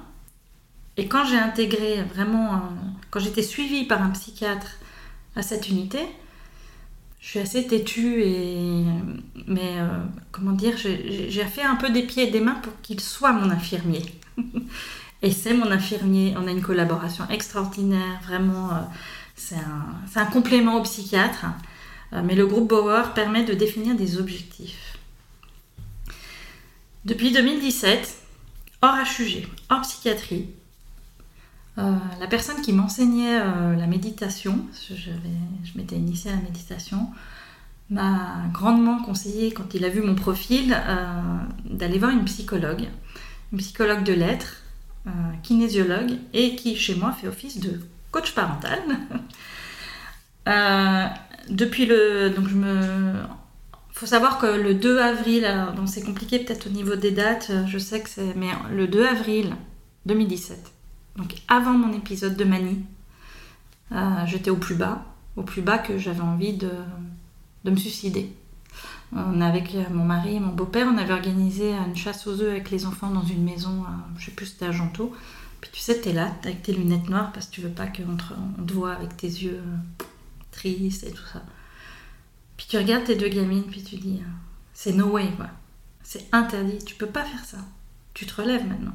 Et quand j'ai intégré vraiment, quand j'étais suivie par un psychiatre à cette unité, je suis assez têtue et mais comment dire, j'ai fait un peu des pieds et des mains pour qu'il soit mon infirmier. Et c'est mon infirmier. On a une collaboration extraordinaire, vraiment. Euh, c'est un, complément au psychiatre. Euh, mais le groupe Bauer permet de définir des objectifs. Depuis 2017, hors HUG, hors psychiatrie, euh, la personne qui m'enseignait la méditation, je, m'étais initiée à la méditation, m'a grandement conseillé, quand il a vu mon profil, d'aller voir une psychologue, une psychologue de lettres, kinésiologue et qui, chez moi, fait office de coach parental. Euh, depuis le. Donc, faut savoir que le 2 avril, donc c'est compliqué peut-être au niveau des dates, je sais que c'est. Mais le 2 avril 2017, donc avant mon épisode de manie, euh, j'étais au plus bas, au plus bas que j'avais envie de, de me suicider. On, avec mon mari et mon beau-père, on avait organisé une chasse aux œufs avec les enfants dans une maison, je sais plus, c'était à Gento. Puis tu sais, tu es là avec tes lunettes noires parce que tu veux pas qu'on te, voit avec tes yeux euh, tristes et tout ça. Puis tu regardes tes deux gamines, puis tu dis, euh, c'est no way, quoi. C'est interdit, tu peux pas faire ça. Tu te relèves maintenant.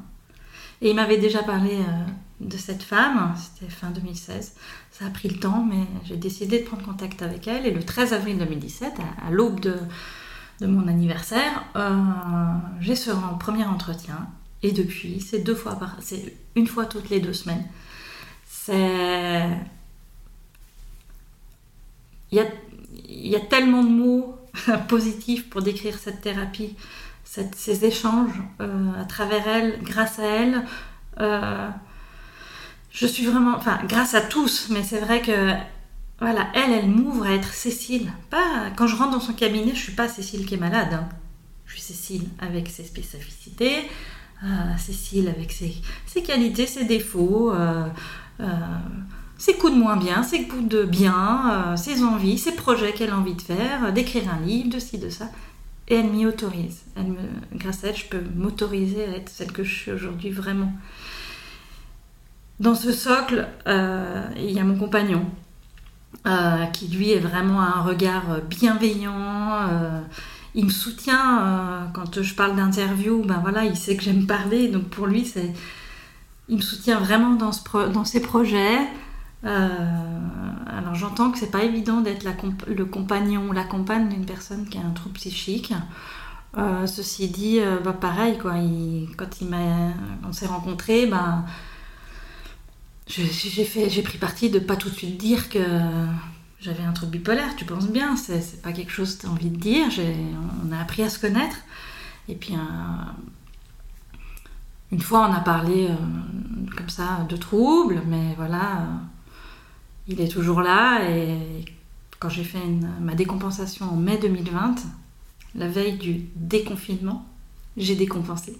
Et il m'avait déjà parlé euh, de cette femme, c'était fin 2016. Ça a pris le temps, mais j'ai décidé de prendre contact avec elle. Et le 13 avril 2017, à, l'aube de, mon anniversaire, j'ai ce premier entretien Et depuis, c'est deux fois par, c'est une fois toutes les deux semaines. C'est, il y a, il y a tellement de mots positifs pour décrire cette thérapie, ces échanges euh, à travers elle, grâce à elle. Euh, je suis vraiment, enfin, grâce à tous, mais c'est vrai que voilà, elle, elle m'ouvre à être Cécile. Pas quand je rentre dans son cabinet, je suis pas Cécile qui est malade. Hein. Je suis Cécile avec ses spécificités, euh, Cécile avec ses, ses, qualités, ses défauts, ses coups de moins bien, ses coups de bien, ses envies, ses projets qu'elle a envie de faire, d'écrire un livre, de ci, de ça. Et elle m'y autorise. Grâce à elle, je peux m'autoriser à être celle que je suis aujourd'hui vraiment. Dans ce socle, il y a mon compagnon, euh, qui lui est vraiment un regard bienveillant. Euh, il me soutient euh, quand je parle d'interview, ben voilà, il sait que j'aime parler, donc pour lui, c'est, il me soutient vraiment dans, ce dans ses projets. Alors j'entends que c'est pas évident d'être le compagnon ou la compagne d'une personne qui a un trouble psychique. ceci dit, bah pareil, quoi, quand on s'est rencontrés, ben, j'ai pris parti de pas tout de suite dire que j'avais un trouble bipolaire. Tu penses bien, c'est pas quelque chose que tu as envie de dire. On a appris à se connaître. Et puis une fois, on a parlé euh, comme ça de troubles, mais voilà, euh, il est toujours là. Et quand j'ai fait ma décompensation en mai 2020, la veille du déconfinement, j'ai décompensé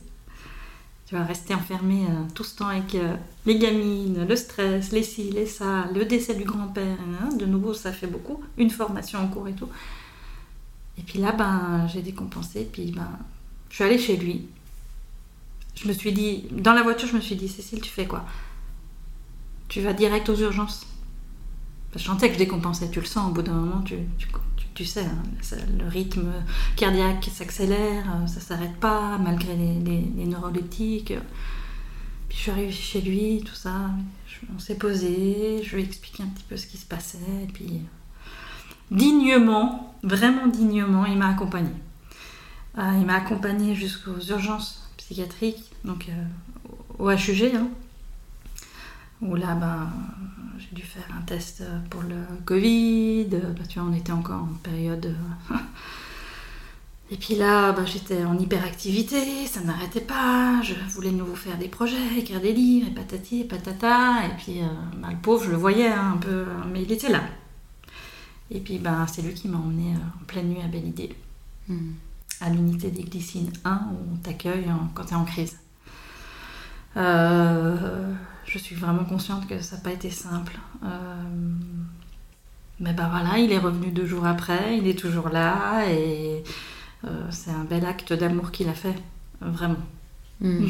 tu vas rester enfermé euh, tout ce temps avec euh, les gamines, le stress, les ci, les ça, le décès du grand-père. Hein, de nouveau, ça fait beaucoup. Une formation en cours et tout. Et puis là, ben, j'ai décompensé. Puis ben, je suis allée chez lui. Je me suis dit, dans la voiture, je me suis dit, Cécile, tu fais quoi? Tu vas direct aux urgences. Je sentais que je décompensais. Tu le sens, au bout d'un moment, tu, tu, tu sais, hein, le rythme cardiaque s'accélère, euh, ça s'arrête pas malgré les, neuroleptiques. Puis je suis arrivée chez lui, tout ça, on s'est posé, je lui ai expliqué un petit peu ce qui se passait, et puis dignement, vraiment dignement, il m'a accompagné. Euh, il m'a accompagné jusqu'aux urgences psychiatriques, donc euh, au HUG, hein, où là, ben, j'ai dû faire un test pour le Covid. Bah, tu vois, on était encore en période. Et puis là, ben, j'étais en hyperactivité, ça n'arrêtait pas. Je voulais de nouveau faire des projets, écrire des livres, et patati, et patata. Et puis, euh, ben, le pauvre, je le voyais hein, un peu, mais il était là. Et puis, ben, c'est lui qui m'a emmené euh, en pleine nuit à Belle Idée, hmm. à l'unité des glycines 1, où on t'accueille quand tu es en crise. Euh, je suis vraiment consciente que ça n'a pas été simple. Euh, mais bah voilà, il est revenu deux jours après, il est toujours là et euh, c'est un bel acte d'amour qu'il a fait, vraiment. Hmm.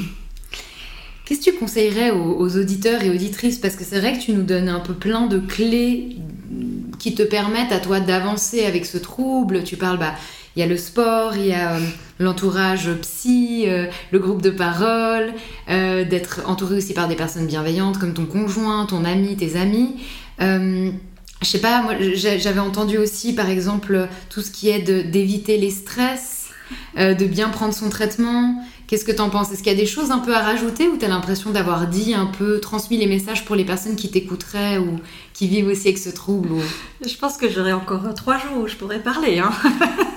Qu'est-ce que tu conseillerais aux, auditeurs et auditrices? Parce que c'est vrai que tu nous donnes un peu plein de clés qui te permettent à toi d'avancer avec ce trouble. Tu parles, bah, il y a le sport, il y a euh, l'entourage psy, euh, le groupe de parole, euh, d'être entouré aussi par des personnes bienveillantes comme ton conjoint, ton ami, tes amis. je sais pas, moi j'avais entendu aussi par exemple tout ce qui est d'éviter les stress, de bien prendre son traitement. Qu'est-ce que tu en penses? Est-ce qu'il y a des choses un peu à rajouter ou tu as l'impression d'avoir dit un peu, transmis les messages pour les personnes qui t'écouteraient ou qui vivent aussi avec ce trouble Je pense que j'aurais encore trois jours où je pourrais parler. Hein.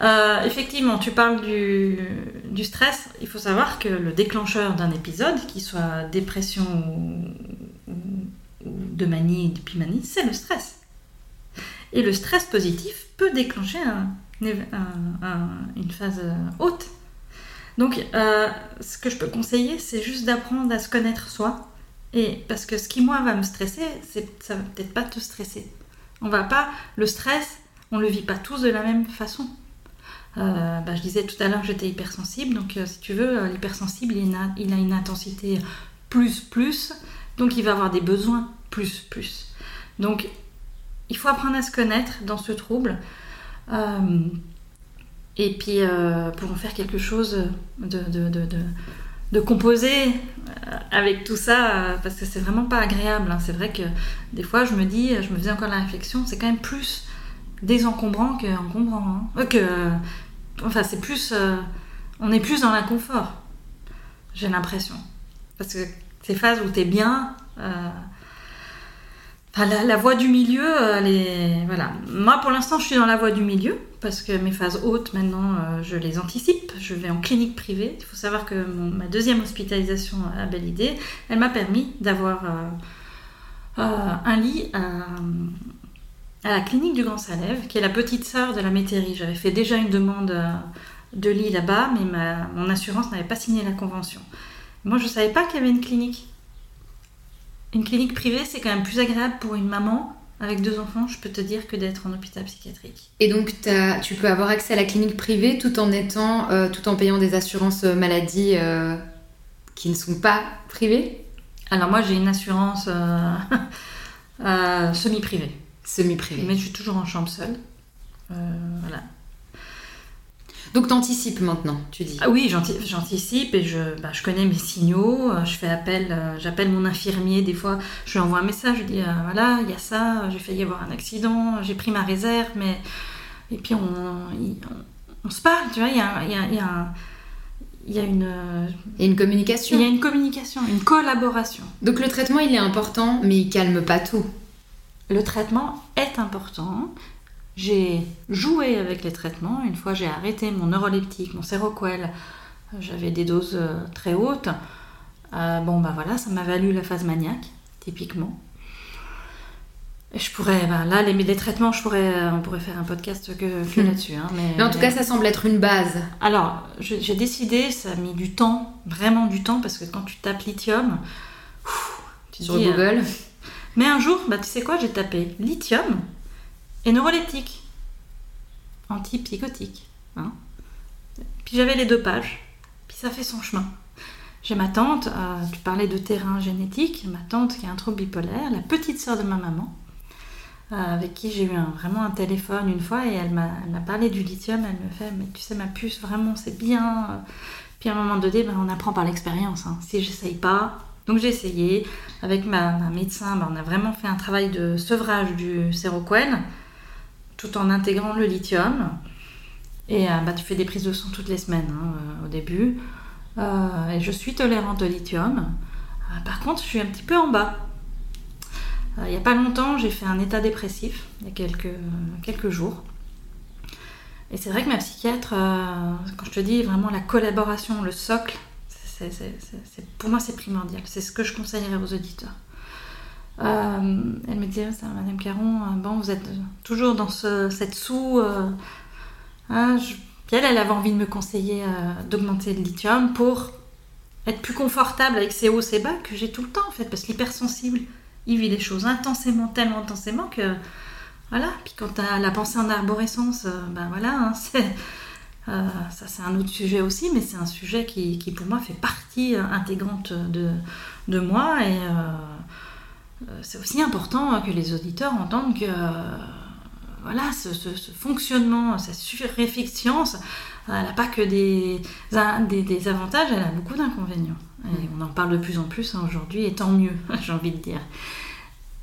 Euh, effectivement, tu parles du, stress. Il faut savoir que le déclencheur d'un épisode, qu'il soit dépression ou, de manie, d'épimanie, c'est le stress. Et le stress positif peut déclencher une phase haute. Donc, euh, ce que je peux conseiller, c'est juste d'apprendre à se connaître soi. Et parce que ce qui moi va me stresser, ça va peut-être pas te stresser. On va pas le stress, on le vit pas tous de la même façon. Euh, bah, je disais tout à l'heure que j'étais hypersensible, donc euh, si tu veux, euh, l'hypersensible, il, a une intensité plus, plus, donc il va avoir des besoins plus, plus. Donc il faut apprendre à se connaître dans ce trouble, et puis pour en faire quelque chose de, de, avec tout ça, parce que c'est vraiment pas agréable. Hein. C'est vrai que des fois, je me dis, je me faisais encore la réflexion, c'est quand même plus désencombrant. Hein. que, enfin, c'est plus. Euh, on est plus dans l'inconfort. j'ai l'impression. Parce que ces phases où tu es bien, euh, la, voie du milieu, elle voilà. Moi, pour l'instant, je suis dans la voie du milieu parce que mes phases hautes, maintenant, euh, je les anticipe. Je vais en clinique privée. Il faut savoir que ma deuxième hospitalisation à Belle Idée, elle m'a permis d'avoir un lit à, la clinique du Grand Salève, qui est la petite sœur de la métairie. J'avais fait déjà une demande de lit là-bas, mais mon assurance n'avait pas signé la convention. Moi, je ne savais pas qu'il y avait une clinique. Une clinique privée, c'est quand même plus agréable pour une maman avec deux enfants, je peux te dire, que d'être en hôpital psychiatrique. Et donc, tu peux avoir accès à la clinique privée tout en étant, euh, tout en payant des assurances euh, maladie euh, qui ne sont pas privées? Alors moi, j'ai une assurance semi-privée. Semi-privée. Mais je suis toujours en chambre seule. voilà. Donc t'anticipes maintenant, tu dis ah Oui, j'anticipe et je, bah, je connais mes signaux. Euh, je fais appel, euh, j'appelle mon infirmier des fois. Je lui envoie un message, je lui dis euh, voilà, il y a ça, j'ai failli avoir un accident, j'ai pris ma réserve, mais et puis on, on, se parle, tu vois. Il y a, y a, y a il y a une, il y a une communication. Il y a une communication, une collaboration. Donc le traitement, il est important, mais il calme pas tout. Le traitement est important, j'ai joué avec les traitements. Une fois, j'ai arrêté mon neuroleptique, mon séroquel. J'avais des doses euh, très hautes. Euh, bon, bah voilà, ça m'a valu la phase maniaque, typiquement. Et je pourrais, bah là, les, les, traitements, je pourrais, euh, on pourrait faire un podcast que, hmm. là-dessus. Hein, mais, en tout cas, ça semble être une base. Alors, j'ai décidé, ça a mis du temps, vraiment du temps, parce que quand tu tapes lithium, tu sur Google. Mais un jour, bah, tu sais quoi, j'ai tapé lithium et neuroleptique, antipsychotique. Hein. Puis j'avais les deux pages, puis ça fait son chemin. J'ai ma tante, euh, tu parlais de terrain génétique, ma tante qui a un trouble bipolaire, la petite sœur de ma maman, euh, avec qui j'ai eu vraiment un téléphone une fois et elle m'a parlé du lithium, elle me fait, mais tu sais ma puce, vraiment c'est bien. Puis à un moment donné, ben, on apprend par l'expérience. Hein. Si j'essaye pas, donc j'ai essayé. Avec ma, médecin, ben, on a vraiment fait un travail de sevrage du séroquel tout en intégrant le lithium. Et euh, bah, tu fais des prises de sang toutes les semaines hein, euh, au début. Euh, et je suis tolérante au lithium. par contre, je suis un petit peu en bas. il n'y a pas longtemps, j'ai fait un état dépressif, il y a quelques, quelques jours. Et c'est vrai que ma psychiatre, quand je te dis vraiment la collaboration, le socle, pour moi c'est primordial. C'est ce que je conseillerais aux auditeurs. Euh, elle me disait, Madame Caron, euh, bon, vous êtes toujours dans cette sous. Euh, hein, elle, avait envie de me conseiller d'augmenter le lithium pour être plus confortable avec ces hauts, ces bas que j'ai tout le temps en fait, parce que l'hypersensible, il vit les choses intensément, tellement intensément que voilà. Puis quand tu as la pensée en arborescence, ben voilà, hein, c'est ça c'est un autre sujet aussi, mais c'est un sujet qui, qui, pour moi fait partie intégrante de, de moi et euh, c'est aussi important que les auditeurs entendent que euh, voilà, ce, fonctionnement, cette surréflexion, elle n'a pas que des, des, avantages, elle a beaucoup d'inconvénients. Et mm. on en parle de plus en plus hein, aujourd'hui, et tant mieux, j'ai envie de dire.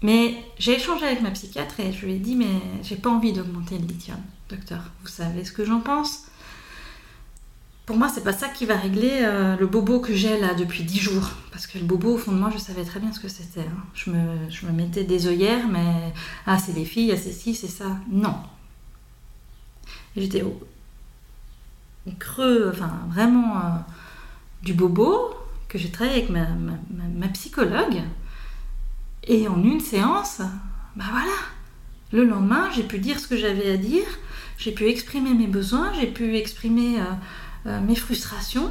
Mais j'ai échangé avec ma psychiatre et je lui ai dit, mais j'ai pas envie d'augmenter le lithium, docteur. Vous savez ce que j'en pense? Pour moi, c'est pas ça qui va régler euh, le bobo que j'ai là depuis 10 jours. Parce que le bobo, au fond de moi, je savais très bien ce que c'était. Hein. Je, me, mettais des œillères, mais ah, c'est des filles, ah, c'est ci, c'est ça. Non. J'étais au, creux, enfin vraiment euh, du bobo, que j'ai travaillé avec ma, psychologue. Et en une séance, bah voilà. Le lendemain, j'ai pu dire ce que j'avais à dire, j'ai pu exprimer mes besoins, j'ai pu exprimer. Euh, euh, mes frustrations.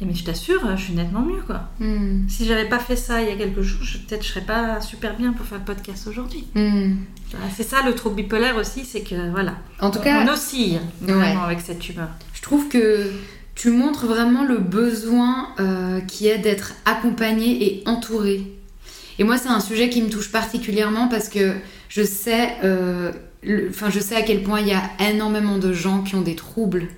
Et mais je t'assure, je suis nettement mieux quoi. Hmm. Si j'avais pas fait ça il y a quelques jours, peut-être je serais pas super bien pour faire le podcast aujourd'hui. Hmm. C'est ça le trouble bipolaire aussi, c'est que voilà. En tout cas, on oscille vraiment avec cette humeur. Je trouve que tu montres vraiment le besoin euh, qui est d'être accompagné et entouré. Et moi, c'est un sujet qui me touche particulièrement parce que je sais, euh, enfin, je sais à quel point il y a énormément de gens qui ont des troubles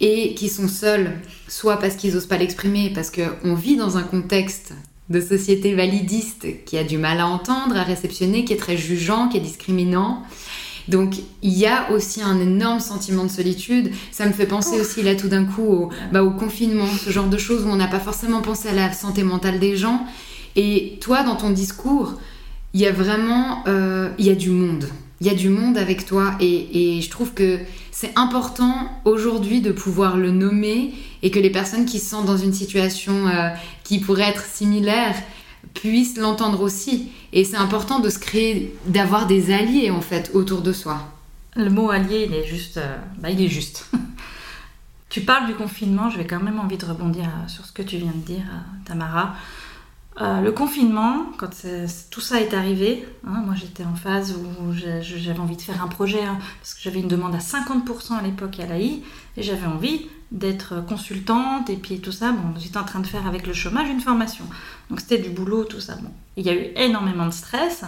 et qui sont seuls, soit parce qu'ils n'osent pas l'exprimer, parce qu'on vit dans un contexte de société validiste qui a du mal à entendre, à réceptionner, qui est très jugeant, qui est discriminant. Donc il y a aussi un énorme sentiment de solitude. Ça me fait penser aussi là tout d'un coup au, bah, au confinement, ce genre de choses où on n'a pas forcément pensé à la santé mentale des gens. Et toi, dans ton discours, il y a vraiment, euh, il y a du monde. Il y a du monde avec toi et, je trouve que c'est important aujourd'hui de pouvoir le nommer et que les personnes qui sentent dans une situation euh, qui pourrait être similaire puissent l'entendre aussi. Et c'est important de se créer, d'avoir des alliés en fait autour de soi. Le mot allié, il est juste, euh, bah, il est juste. tu parles du confinement, je vais quand même envie de rebondir sur ce que tu viens de dire, Tamara. Euh, le confinement, quand tout ça est arrivé, hein, moi j'étais en phase où j'avais envie de faire un projet, hein, parce que j'avais une demande à 50% à l'époque à l'AI, et j'avais envie d'être consultante, et puis tout ça, bon, j'étais en train de faire avec le chômage une formation. Donc c'était du boulot, tout ça. Bon. Il y a eu énormément de stress.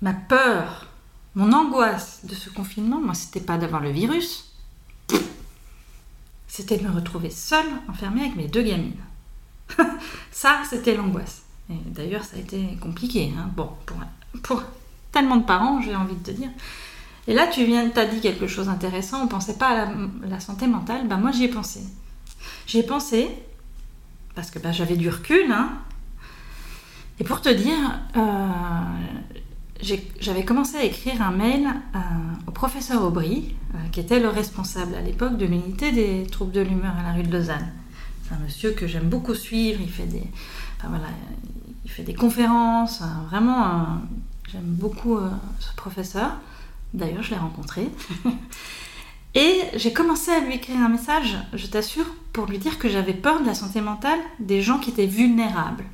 Ma peur, mon angoisse de ce confinement, moi c'était pas d'avoir le virus, c'était de me retrouver seule, enfermée avec mes deux gamines. ça, c'était l'angoisse. Et d'ailleurs, ça a été compliqué. Hein. Bon, pour, tellement de parents, j'ai envie de te dire. Et là, tu viens, t'as dit quelque chose d'intéressant. On pensait pas à la, santé mentale. Ben, moi, j'y ai pensé. J'y ai pensé parce que ben, j'avais du recul. Hein. Et pour te dire, euh, j'avais commencé à écrire un mail euh, au professeur Aubry, euh, qui était le responsable à l'époque de l'unité des troubles de l'humeur à la rue de Lausanne un monsieur que j'aime beaucoup suivre. Il fait des, voilà, il fait des conférences. Vraiment, j'aime beaucoup euh, ce professeur. D'ailleurs, je l'ai rencontré. Et j'ai commencé à lui écrire un message, je t'assure, pour lui dire que j'avais peur de la santé mentale des gens qui étaient vulnérables.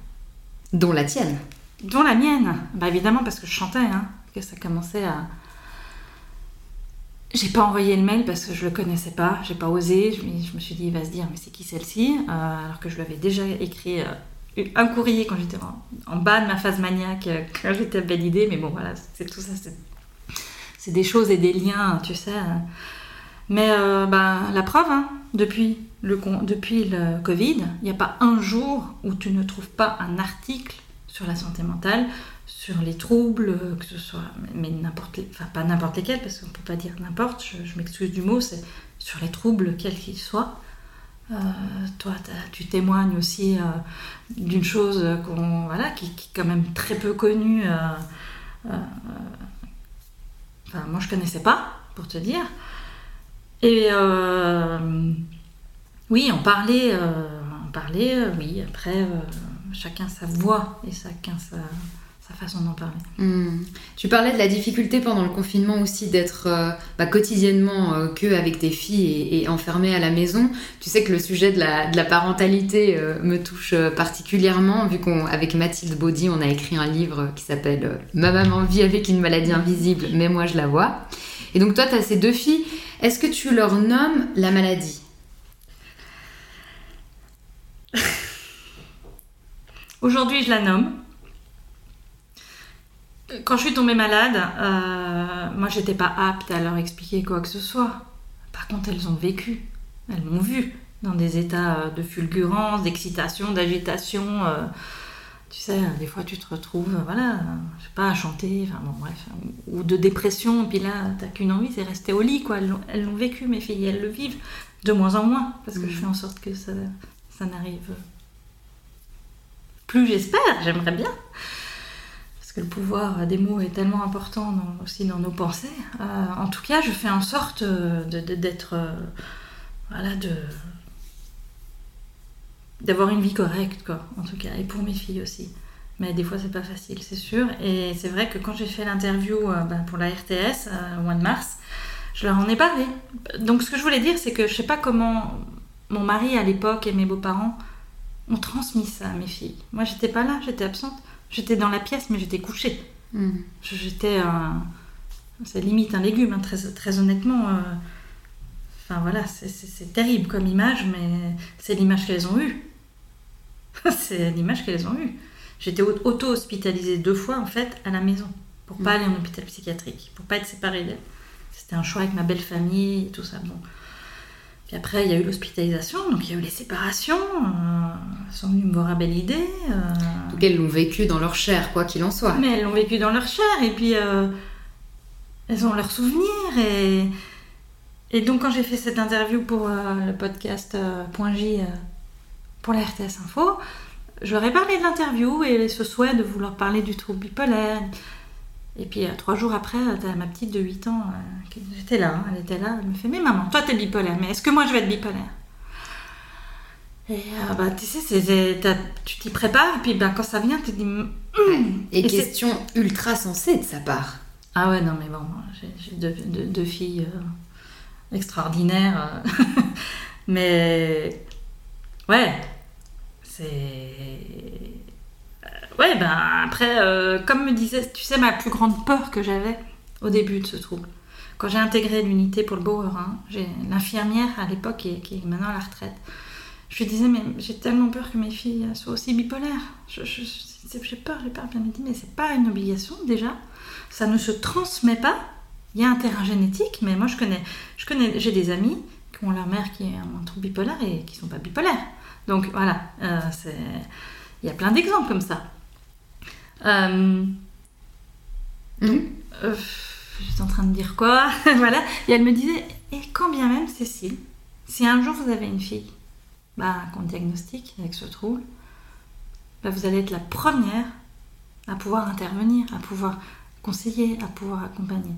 Dont la tienne Dont la mienne. Bah évidemment, parce que je chantais, hein, que ça commençait à, j'ai pas envoyé le mail parce que je le connaissais pas, j'ai pas osé. Je, me suis dit, il va se dire, mais c'est qui celle-ci? Euh, Alors que je lui avais déjà écrit euh, un courrier quand j'étais en, bas de ma phase maniaque, euh, quand j'étais belle idée. Mais bon, voilà, c'est tout ça. C'est des choses et des liens, tu sais. Mais ben, la preuve, hein, depuis, le, depuis le Covid, il n'y a pas un jour où tu ne trouves pas un article sur la santé mentale, sur les troubles, que ce soit, mais n'importe, enfin pas n'importe lesquels, parce qu'on ne peut pas dire n'importe, je, m'excuse du mot, c'est sur les troubles, quels qu'ils soient. Euh, toi, tu témoignes aussi euh, d'une chose qu'on, voilà, qui, est quand même très peu connue. Euh, enfin, moi, je connaissais pas, pour te dire. Et oui, on parlait, on parlait, oui, après, chacun sa voix et chacun sa façon d'en parler. Hmm. Tu parlais de la difficulté pendant le confinement aussi d'être euh, bah, quotidiennement euh, que avec tes filles et, enfermée à la maison. Tu sais que le sujet de la, de la parentalité euh, me touche particulièrement vu qu'avec Mathilde Baudy, on a écrit un livre qui s'appelle Ma maman vit avec une maladie invisible, mais moi je la vois. Et donc toi, tu as ces deux filles. Est-ce que tu leur nommes la maladie? Aujourd'hui, je la nomme. Quand je suis tombée malade, euh, moi j'étais pas apte à leur expliquer quoi que ce soit. Par contre, elles ont vécu, elles m'ont vu dans des états euh, de fulgurance, d'excitation, d'agitation. Euh, tu sais, des fois tu te retrouves, voilà, je sais pas, à chanter, enfin bon, bref, ou de dépression, puis là, t'as qu'une envie, c'est rester au lit, quoi. Elles l'ont vécu, mes filles, elles le vivent, de moins en moins, parce que je mmh. fais en sorte que ça, ça n'arrive plus, j'espère, j'aimerais bien le pouvoir des mots est tellement important aussi dans nos pensées. Euh, en tout cas, je fais en sorte euh, d'être. Euh, voilà, de. d'avoir une vie correcte, quoi, en tout cas, et pour mes filles aussi. Mais des fois, c'est pas facile, c'est sûr. Et c'est vrai que quand j'ai fait l'interview ben, pour la RTS au mois de mars, je leur en ai parlé. Donc, ce que je voulais dire, c'est que je sais pas comment mon mari à l'époque et mes beaux-parents ont transmis ça à mes filles. Moi, j'étais pas là, j'étais absente. J'étais dans la pièce, mais j'étais couchée. Hmm. J'étais. c'est limite un légume, hein, très, très honnêtement. Euh, enfin voilà, c'est terrible comme image, mais c'est l'image qu'elles ont eue. c'est l'image qu'elles ont eue. J'étais auto-hospitalisée deux fois en fait à la maison pour pas hmm. aller en hôpital psychiatrique, pour pas être séparée d'elle. C'était un choix avec ma belle famille et tout ça. Bon. Puis après, il y a eu l'hospitalisation, donc il y a eu les séparations. euh, elles sont venues me voir à belle idée. euh, Donc elles l'ont vécu dans leur chair, quoi qu'il en soit. mais elles l'ont vécu dans leur chair et puis euh, elles ont leurs souvenirs. Et, et donc, quand j'ai fait cette interview pour euh, le podcast euh, Point J euh, pour la RTS Info, je leur ai parlé de l'interview et ce souhait de vouloir parler du trouble bipolaire. Et puis, euh, trois jours après, euh, t'as ma petite de 8 ans, euh, qui- j'étais là, hein, elle était là, elle me fait Mais maman, toi t'es bipolaire, mais est-ce que moi je vais être bipolaire? Et euh, bah, tu sais, tu t'y prépares, et puis bah, quand ça vient, tu te dis Et, question ultra sensée de sa part. Ah ouais, non, mais bon, j'ai j'ai deux, deux- deux filles euh, extraordinaires. euh. mais ouais, c'est. Ouais, ben après, euh, comme me disait, tu sais, ma plus grande peur que j'avais au début de ce trouble, quand j'ai intégré l'unité pour le Bauer, hein, j'ai l'infirmière à l'époque qui, qui est maintenant à la retraite. Je lui disais, mais j'ai tellement peur que mes filles soient aussi bipolaires. Je- je- je- J'ai peur, j'ai peur. Elle me dit, mais c'est pas une obligation déjà ça ne se transmet pas. Il y a un terrain génétique, mais moi je connais, je connais, j'ai des amis qui ont leur mère qui est un trouble bipolaire et qui sont pas bipolaires. Donc voilà, euh, il y a plein d'exemples comme ça. Euh, Mhm. euh, J'étais en train de dire quoi Voilà. Et elle me disait, et quand bien même, Cécile, si un jour vous avez une fille bah, qu'on diagnostique avec ce trouble, bah, vous allez être la première à pouvoir intervenir, à pouvoir conseiller, à pouvoir accompagner.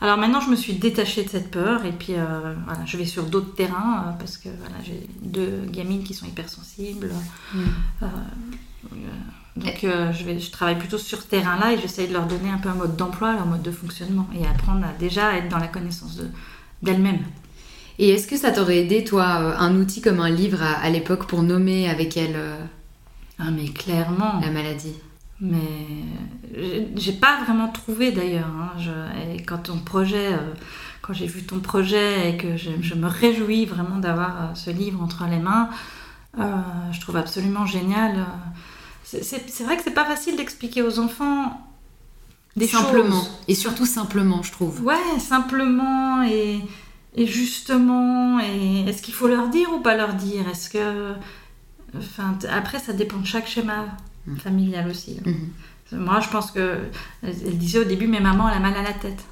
Alors maintenant, je me suis détachée de cette peur et puis euh, voilà, je vais sur d'autres terrains euh, parce que voilà, j'ai deux gamines qui sont hypersensibles. Mm. Euh, donc euh, je, vais, je travaille plutôt sur ce terrain-là et j'essaye de leur donner un peu un mode d'emploi, leur mode de fonctionnement et apprendre à déjà être dans la connaissance de- d'elles-mêmes. Et est-ce que ça t'aurait aidé, toi, euh, un outil comme un livre à, à l'époque pour nommer avec elle euh, Ah mais clairement. la maladie? Mais j'ai- pas vraiment trouvé d'ailleurs. hein. Quand ton projet, euh, quand j'ai vu ton projet et que je, je me réjouis vraiment d'avoir ce livre entre les mains, je trouve absolument génial. C'est- vrai que c'est pas facile d'expliquer aux enfants des Simplement. choses. Et surtout simplement, je trouve. Ouais, simplement et, et justement. Et est-ce qu'il faut leur dire ou pas leur dire? Est-ce que. Enfin, après, ça dépend de chaque schéma Mm. familial aussi. Mhm. Moi, je pense que. Elle disait au début, mais maman, elle a mal à la tête.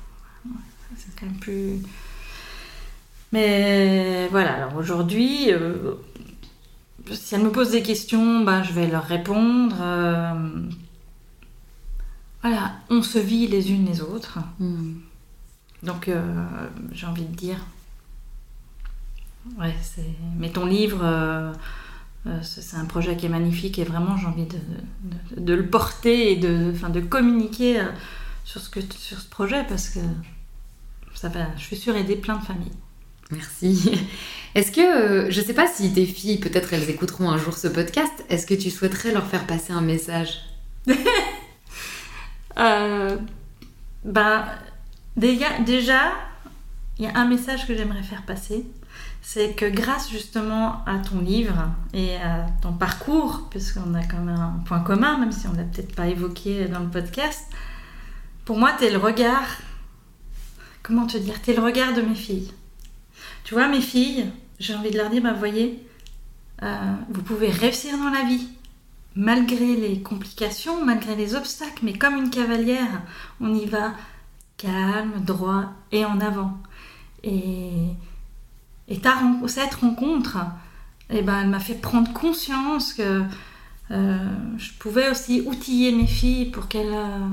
C'est quand même plus. Mais voilà, alors aujourd'hui, euh, si elle me pose des questions, ben, je vais leur répondre. euh, voilà, on se vit les unes les autres. Mm. Donc, euh, j'ai envie de dire. Ouais, c'est. Mais ton livre, euh, c'est un projet qui est magnifique et vraiment, j'ai envie de, de- de le porter et de, enfin, de communiquer sur ce, que, sur ce projet parce que ça va, je suis sûre, aider plein de familles. Merci. Est-ce que, euh, je sais pas si tes filles, peut-être elles écouteront un jour ce podcast, est-ce que tu souhaiterais leur faire passer un message Euh, ben, déjà, il y a un message que j'aimerais faire passer. C'est que grâce justement à ton livre et à ton parcours, puisqu'on a quand même un point commun, même si on l'a peut-être pas évoqué dans le podcast, pour moi, tu es le regard. Comment te dire Tu es le regard de mes filles. Tu vois, mes filles, j'ai envie de leur dire bah, voyez, euh, vous pouvez réussir dans la vie malgré les complications, malgré les obstacles, mais comme une cavalière, on y va calme, droit et en avant. Et, et ta cette rencontre, eh ben, elle m'a fait prendre conscience que euh, je pouvais aussi outiller mes filles pour qu'elles euh,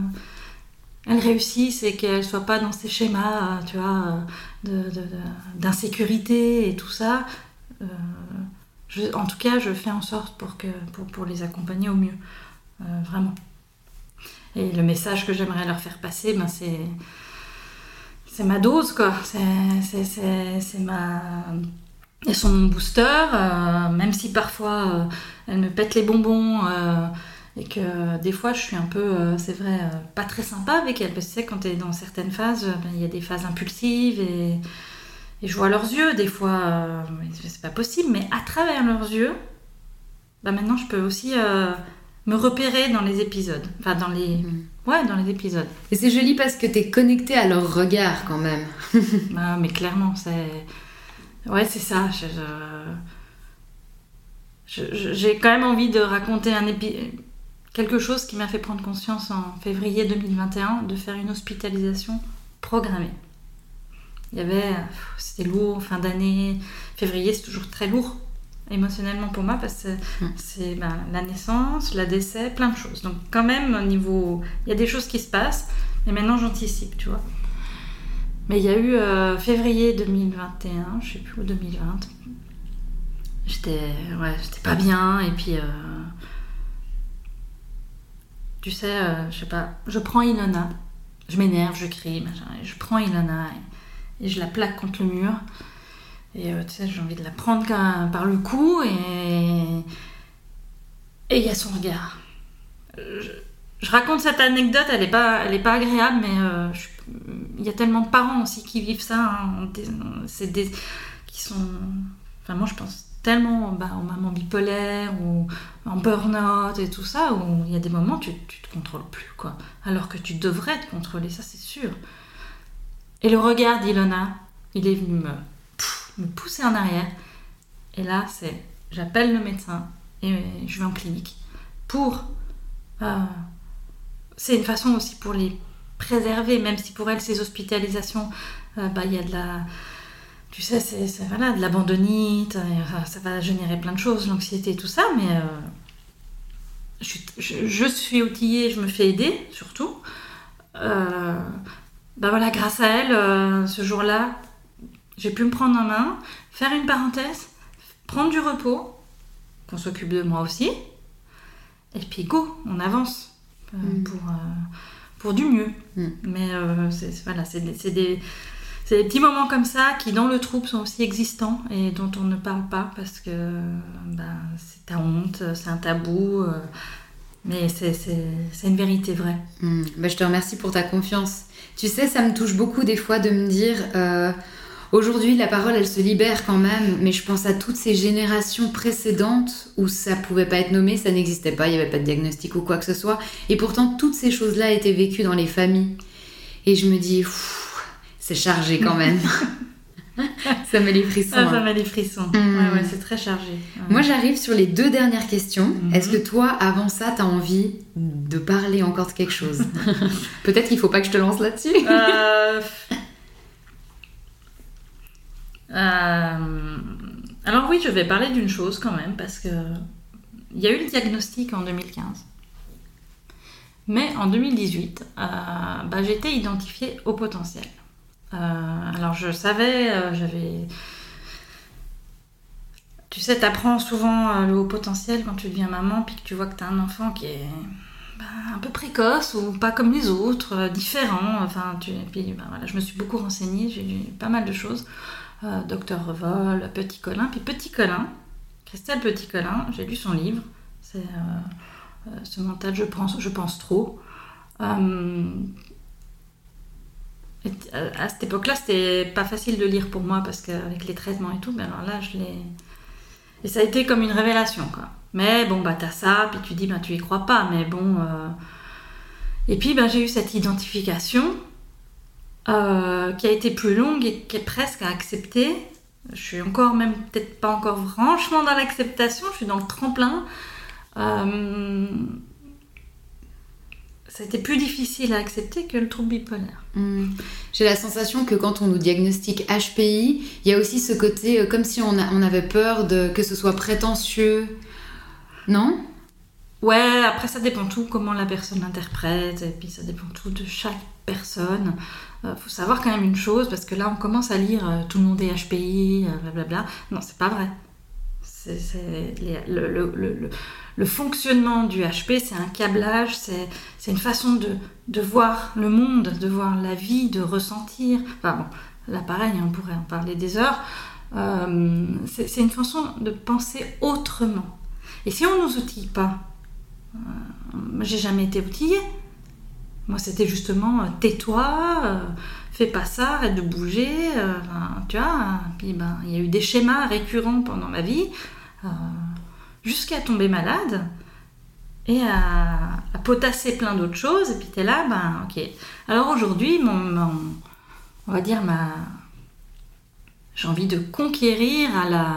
elles réussissent et qu'elles ne soient pas dans ces schémas, tu vois, d'insécurité et tout ça. Euh, en tout cas, je fais en sorte pour, que, pour, pour les accompagner au mieux. Euh, vraiment. Et le message que j'aimerais leur faire passer, ben, c'est. C'est ma dose, quoi. C'est- ma. Elles sont mon booster, euh, même si parfois elles me pètent les bonbons et que des fois je suis un peu, euh, c'est vrai, euh, pas très sympa avec elles. Parce que tu sais, quand tu es dans certaines phases, euh, ben, il y a des phases impulsives et, et je vois leurs yeux des fois, euh, c'est pas possible, mais à travers leurs yeux, bah maintenant je peux aussi euh, me repérer dans les épisodes. Enfin, dans les. Mm. Ouais, dans les épisodes. Et c'est joli parce que t'es connecté à leur regard quand même. Ah, mais clairement, c'est. Ouais, c'est ça. J'ai quand même envie de raconter un quelque chose qui m'a fait prendre conscience en février 2021 de faire une hospitalisation programmée. Il y avait, c'était lourd, fin d'année, février c'est toujours très lourd émotionnellement pour moi parce que c'est mm. ben, la naissance, le décès, plein de choses. Donc quand même au niveau, il y a des choses qui se passent, mais maintenant j'anticipe, tu vois. Mais il y a eu euh, février 2021, je sais plus où 2020. J'étais ouais, j'étais pas bien et puis euh, tu sais, euh, je sais pas, je prends Ilona, je m'énerve, je crie, je prends Ilona et, je la plaque contre le mur. Et tu sais, j'ai envie de la prendre par le cou et et il y a son regard. Je, raconte cette anecdote, elle est pas, elle est pas agréable, mais je, il y a tellement de parents aussi qui vivent ça. Hein, des, qui sont. Enfin, moi, je pense tellement bah, aux mamans bipolaires ou en burn-out et tout ça, où il y a des moments tu, tu te contrôles plus, quoi. Alors que tu devrais te contrôler, ça c'est sûr. Et le regard d'Ilona, il est venu me, me pousser en arrière. Et là, c'est j'appelle le médecin et je vais en clinique pour. Euh, c'est une façon aussi pour les préserver, même si pour elle, ces hospitalisations, euh, bah, il y a de la. Tu sais, c'est voilà, de l'abandonnite, ça va générer plein de choses, l'anxiété, tout ça, mais euh, je, je, suis outillée, je me fais aider, surtout. Euh, bah voilà, grâce à elle, ce jour-là, j'ai pu me prendre en main, faire une parenthèse, prendre du repos, qu'on s'occupe de moi aussi, et puis go, on avance mm. pour pour du mieux. Mm. Mais euh, c'est voilà, c'est des, des, petits moments comme ça qui, dans le troupe, sont aussi existants et dont on ne parle pas parce que ben, c'est ta honte, c'est un tabou. Euh, mais c'est une vérité vraie. Mm. Ben, je te remercie pour ta confiance. Tu sais, ça me touche beaucoup des fois de me dire... Euh, Aujourd'hui, la parole, elle se libère quand même, mais je pense à toutes ces générations précédentes où ça pouvait pas être nommé, ça n'existait pas, il n'y avait pas de diagnostic ou quoi que ce soit. Et pourtant, toutes ces choses-là étaient vécues dans les familles. Et je me dis, c'est chargé quand même. ça met les frissons. Ah, ça hein. met les frissons. Mmh. Ouais, c'est très chargé. Moi, j'arrive sur les deux dernières questions. Mmh. Est-ce que toi, avant ça, tu as envie de parler encore de quelque chose? Peut-être qu'il faut pas que je te lance là-dessus. euh... Euh, alors oui, je vais parler d'une chose quand même, parce que il y a eu le diagnostic en 2015. Mais en 2018, euh, bah, été identifiée au potentiel. Euh, alors je savais, j'avais... Tu sais, tu apprends souvent le haut potentiel quand tu deviens maman, puis que tu vois que tu as un enfant qui est bah, un peu précoce ou pas comme les autres, différent. Enfin, puis, bah, voilà, je me suis beaucoup renseignée, j'ai lu pas mal de choses. Euh, Docteur Revol, Petit Colin. Puis Petit Colin, Christelle Petit Colin, j'ai lu son livre, c'est euh, euh, Ce mental, je pense, je pense trop. À cette époque-là, c'était pas facile de lire pour moi parce qu'avec les traitements et tout, ben alors là, je l'ai. Et ça a été comme une révélation, quoi. Mais bon, bah t'as ça, puis tu dis, bah tu y crois pas, mais bon. Et puis, ben, j'ai eu cette identification euh, qui a été plus longue et qui est presque à accepter. Je suis encore même peut-être pas encore franchement dans l'acceptation, je suis dans le tremplin. Euh, ça a été plus difficile à accepter que le trouble bipolaire. Hmm. J'ai la sensation que quand on nous diagnostique HPI, il y a aussi ce côté euh, comme si on, on avait peur de que ce soit prétentieux. Non? Ouais, après ça dépend tout comment la personne l'interprète, et puis ça dépend tout de chaque personne. Il euh, faut savoir quand même une chose, parce que là on commence à lire euh, tout le monde est HPI, euh, blablabla. Non, c'est pas vrai. Le, fonctionnement du HP, c'est un câblage, c'est, une façon de, de, voir le monde, de voir la vie, de ressentir. Enfin bon, là pareil, on pourrait en parler des heures. c'est, une façon de penser autrement. Et si on ne nous outille pas, moi, j'ai jamais été outillée. Moi, c'était justement euh, tais-toi, euh, pas ça, arrête de bouger. Euh, tu vois, puis ben, il y a eu des schémas récurrents pendant ma vie, jusqu'à tomber malade et à, potasser plein d'autres choses. Et puis tu es là, ben ok. Alors aujourd'hui, mon, on va dire ma, J'ai envie de conquérir à la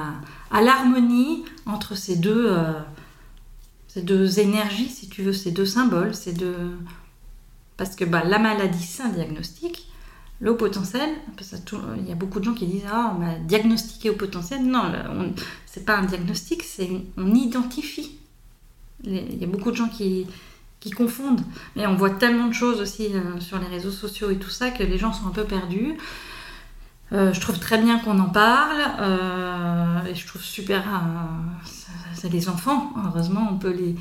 à l'harmonie entre ces deux euh, ces deux énergies, si tu veux, ces deux symboles, ces deux parce que bah, la maladie, c'est un diagnostic. L'eau potentiel, il y a beaucoup de gens qui disent Ah, on m'a diagnostiqué au potentiel. Non, c'est pas un diagnostic, c'est on identifie. Il y a beaucoup de gens qui, qui confondent. Mais on voit tellement de choses aussi euh, sur les réseaux sociaux et tout ça que les gens sont un peu perdus. Euh, je trouve très bien qu'on en parle euh, et je trouve super. c'est les enfants, heureusement, on peut les,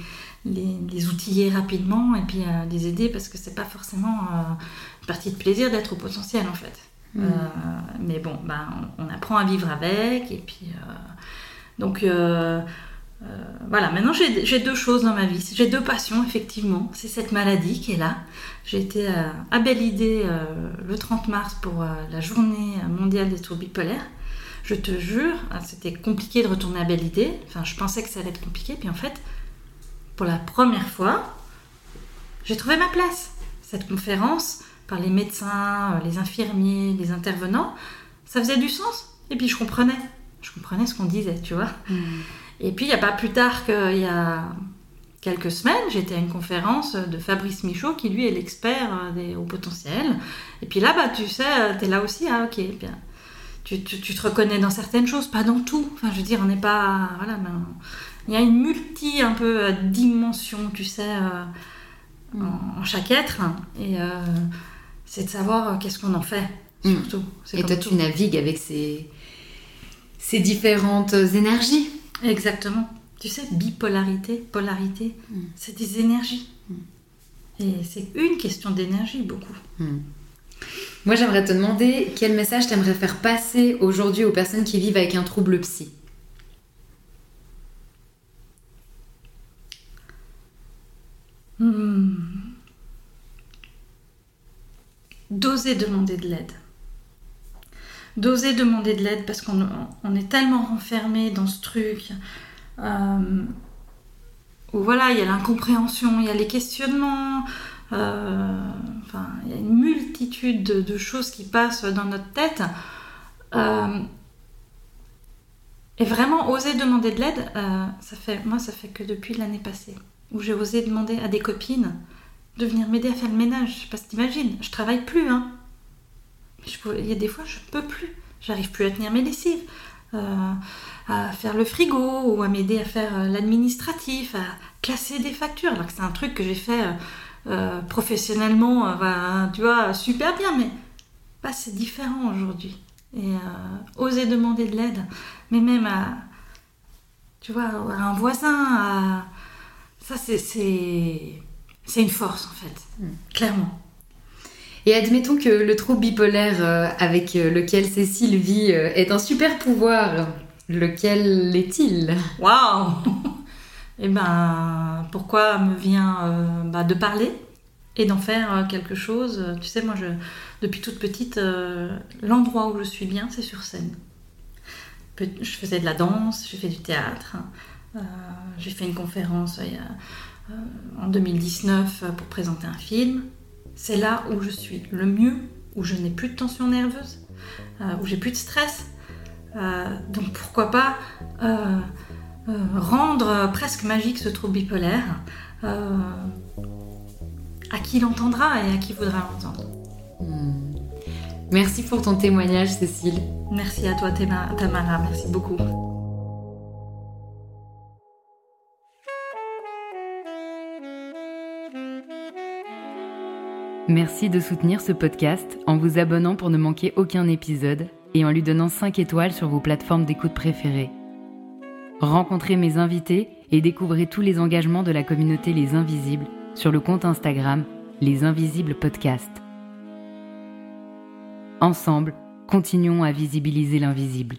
les, outiller rapidement et puis les aider parce que c'est pas forcément partie de plaisir d'être au potentiel en fait. Mm. mais bon, ben, on, apprend à vivre avec et puis. donc euh, voilà, maintenant j'ai deux choses dans ma vie. J'ai deux passions, effectivement. C'est cette maladie qui est là. J'ai été euh, à Belle Idée euh, le 30 mars pour la journée mondiale des troubles bipolaires. Je te jure, hein, c'était compliqué de retourner à Belle Idée. Enfin, je pensais que ça allait être compliqué. Puis en fait, pour la première fois, j'ai trouvé ma place. Cette conférence, par les médecins, les infirmiers, les intervenants, ça faisait du sens. Et puis je comprenais. Je comprenais ce qu'on disait, tu vois. Mmh. Et puis, il n'y a pas plus tard qu'il y a quelques semaines, j'étais à une conférence de Fabrice Michaud, qui lui est l'expert euh, des hauts potentiels. Et puis là, bah, tu sais, euh, tu es là aussi, ah ok, bien. Tu, te reconnais dans certaines choses, pas dans tout. Enfin, je veux dire, on n'est pas. Voilà, il y a une multi un peu euh, dimension, tu sais, mm. en, chaque être. Et c'est de savoir qu'est-ce qu'on en fait, mm. surtout. Et toi, tu navigues avec ces, ces différentes énergies Exactement. Tu sais, bipolarité, polarité, mm. c'est des énergies. Mm. Et c'est une question d'énergie, beaucoup. Moi, j'aimerais te demander quel message t'aimerais faire passer aujourd'hui aux personnes qui vivent avec un trouble psy? Hmm. D'oser demander de l'aide d'oser demander de l'aide parce qu'on est tellement renfermé dans ce truc euh, où voilà, il y a l'incompréhension, il y a les questionnements, euh, enfin, il y a une multitude de, choses qui passent dans notre tête. Euh, et vraiment oser demander de l'aide, ça fait, moi ça fait que depuis l'année passée, où j'ai osé demander à des copines de venir m'aider à faire le ménage. Je sais pas si t'imagines, je travaille plus, hein il y a des fois, je peux plus. J'arrive plus à tenir mes lessives, euh, à faire le frigo ou à m'aider à faire euh, l'administratif, à classer des factures. Alors que c'est un truc que j'ai fait euh, professionnellement, tu vois, super bien, mais bah, c'est différent aujourd'hui. Et oser demander de l'aide, mais même à, tu vois, à un voisin, ça c'est, c'est une force en fait, mm. clairement. Et admettons que le trouble bipolaire euh, avec euh, lequel Cécile vit euh, est un super pouvoir. Lequel est-il? Waouh Eh ben, pourquoi me vient bah, de parler et d'en faire quelque chose? Tu sais, moi, je, depuis toute petite, l'endroit où je suis bien, c'est sur scène. Je faisais de la danse, j'ai fait du théâtre. j'ai fait une conférence en 2019 pour présenter un film c'est là où je suis le mieux, où je n'ai plus de tension nerveuse, euh, où j'ai plus de stress. Euh, donc pourquoi pas euh, rendre presque magique ce trouble bipolaire à qui l'entendra et à qui voudra l'entendre. Hmm. Merci pour ton témoignage, Cécile. Merci à toi, Tamara. Merci beaucoup. Merci de soutenir ce podcast en vous abonnant pour ne manquer aucun épisode et en lui donnant 5 étoiles sur vos plateformes d'écoute préférées. Rencontrez mes invités et découvrez tous les engagements de la communauté Les Invisibles sur le compte Instagram Les Invisibles Podcast. Ensemble, continuons à visibiliser l'invisible.